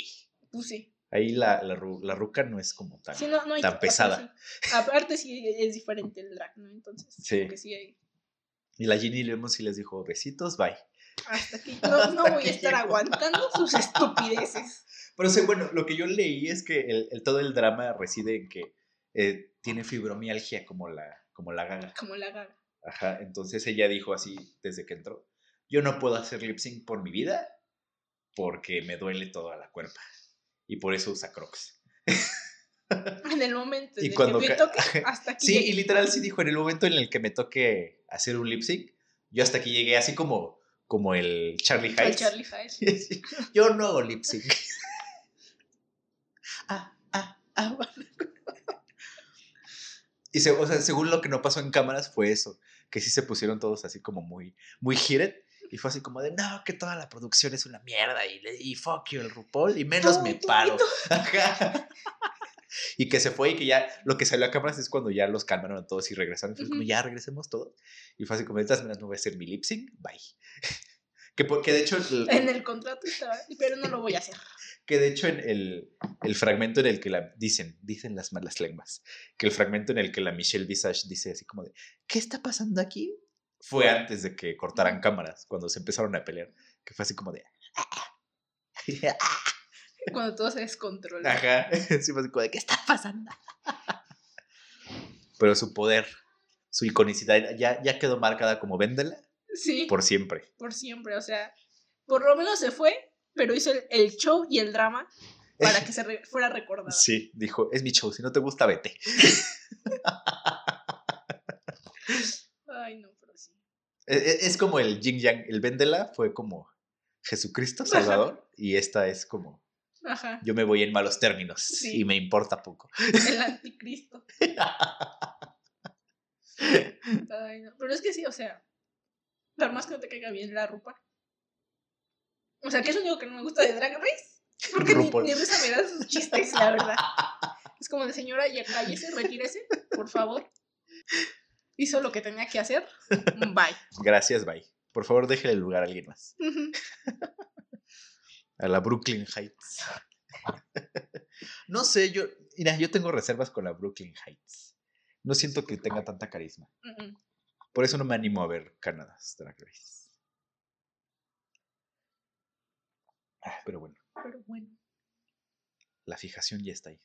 Pues sí. Ahí la, la, ru- la ruca no es como tan. Sí, no, no tan pesada. sí. Aparte sí es diferente el drag, ¿no? Entonces, Sí. sí hay... Y la Ginny Lemon sí les dijo besitos, bye. Hasta aquí. No, no voy a estar aguantando sus estupideces. Pero sí, bueno, lo que yo leí es que el, el- todo el drama reside en que eh, tiene fibromialgia como la, como la gaga. Como la gaga. Ajá, entonces ella dijo así desde que entró, yo no puedo hacer lip sync por mi vida porque me duele toda la cuerpa. Y por eso usa crocs. En el momento en Y el cuando que me toque, hasta aquí. Sí, llegué. y literal sí dijo, en el momento en el que me toque hacer un lip sync, yo hasta aquí llegué así como, como el Charlie Heights. Charlie Hayes. Yo no hago lip sync. ah, ah, ah. Y se- o sea, según lo que no pasó en cámaras fue eso, que sí se pusieron todos así como muy, muy heated. Y fue así como de, no, que toda la producción es una mierda y, le- y fuck you el RuPaul y menos me paro. Ajá. Y que se fue y que ya lo que salió a cámaras es cuando ya los calmaron a todos y regresaron. Y fue como, ya regresemos todos. Y fue así como, de estas maneras no voy a hacer mi lip sync, bye. Que, por- que de hecho, el- En el contrato estaba, pero no lo voy a hacer. que de hecho en el, el fragmento en el que la dicen, dicen las malas lenguas, que el fragmento en el que la Michelle Visage dice así como de, ¿qué está pasando aquí? Fue antes de que cortaran cámaras, cuando se empezaron a pelear, que fue así como de... Cuando todo se descontrola. Ajá, sí, fue así como de, ¿qué está pasando? Pero su poder, su iconicidad ya, ya quedó marcada como véndela Sí, por siempre. por siempre. O sea, por lo menos se fue, pero hizo el, el show y el drama para que se re- fuera recordada. Sí, dijo, es mi show, si no te gusta, vete. Ay, no, Es como el yin yang, el véndela fue como Jesucristo Salvador y esta es como Ajá. yo me voy en malos términos Sí. y me importa poco. El anticristo. Ay, no. Pero es que sí, o sea, por más que no te caiga bien la ropa. O sea, que es lo único que no me gusta de Drag Race. Porque ni, ni risa me dan sus chistes, la verdad. Es como de señora, ya cállese, retírese, por favor. Hizo lo que tenía que hacer. Bye. Gracias, bye. Por favor, déjele el lugar a alguien más. A la Brooklyn Heights. No sé, yo, mira, yo tengo reservas con la Brooklyn Heights. No siento que tenga tanta carisma. Por eso no me animo a ver Canada's Drag Race. Ah, Pero bueno, Pero bueno, la fijación ya está ahí.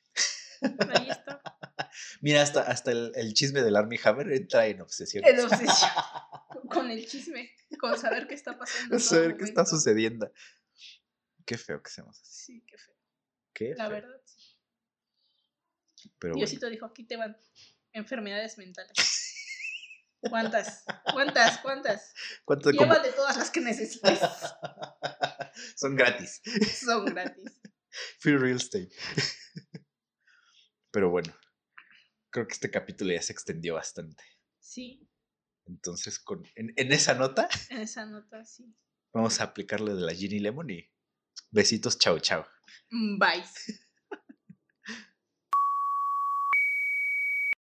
Ahí está. Mira, hasta, hasta el, el chisme del Army Hammer entra en obsesión. El obsesión. Con el chisme. Con saber qué está pasando. en todo saber qué está sucediendo. Qué feo que seamos así. Sí, qué feo. Qué La feo. verdad. sí. Pero bueno. Diosito dijo, aquí te van enfermedades mentales. ¿Cuántas? ¿Cuántas? ¿Cuántas? ¿Cuánto Llévate todas las que necesites. Son gratis. Son gratis. Free real estate. Pero bueno, creo que este capítulo ya se extendió bastante. Sí, Entonces, con, en, en esa nota, en esa nota sí. vamos a aplicarle de la Ginny Lemon y besitos, chao, chao. Bye.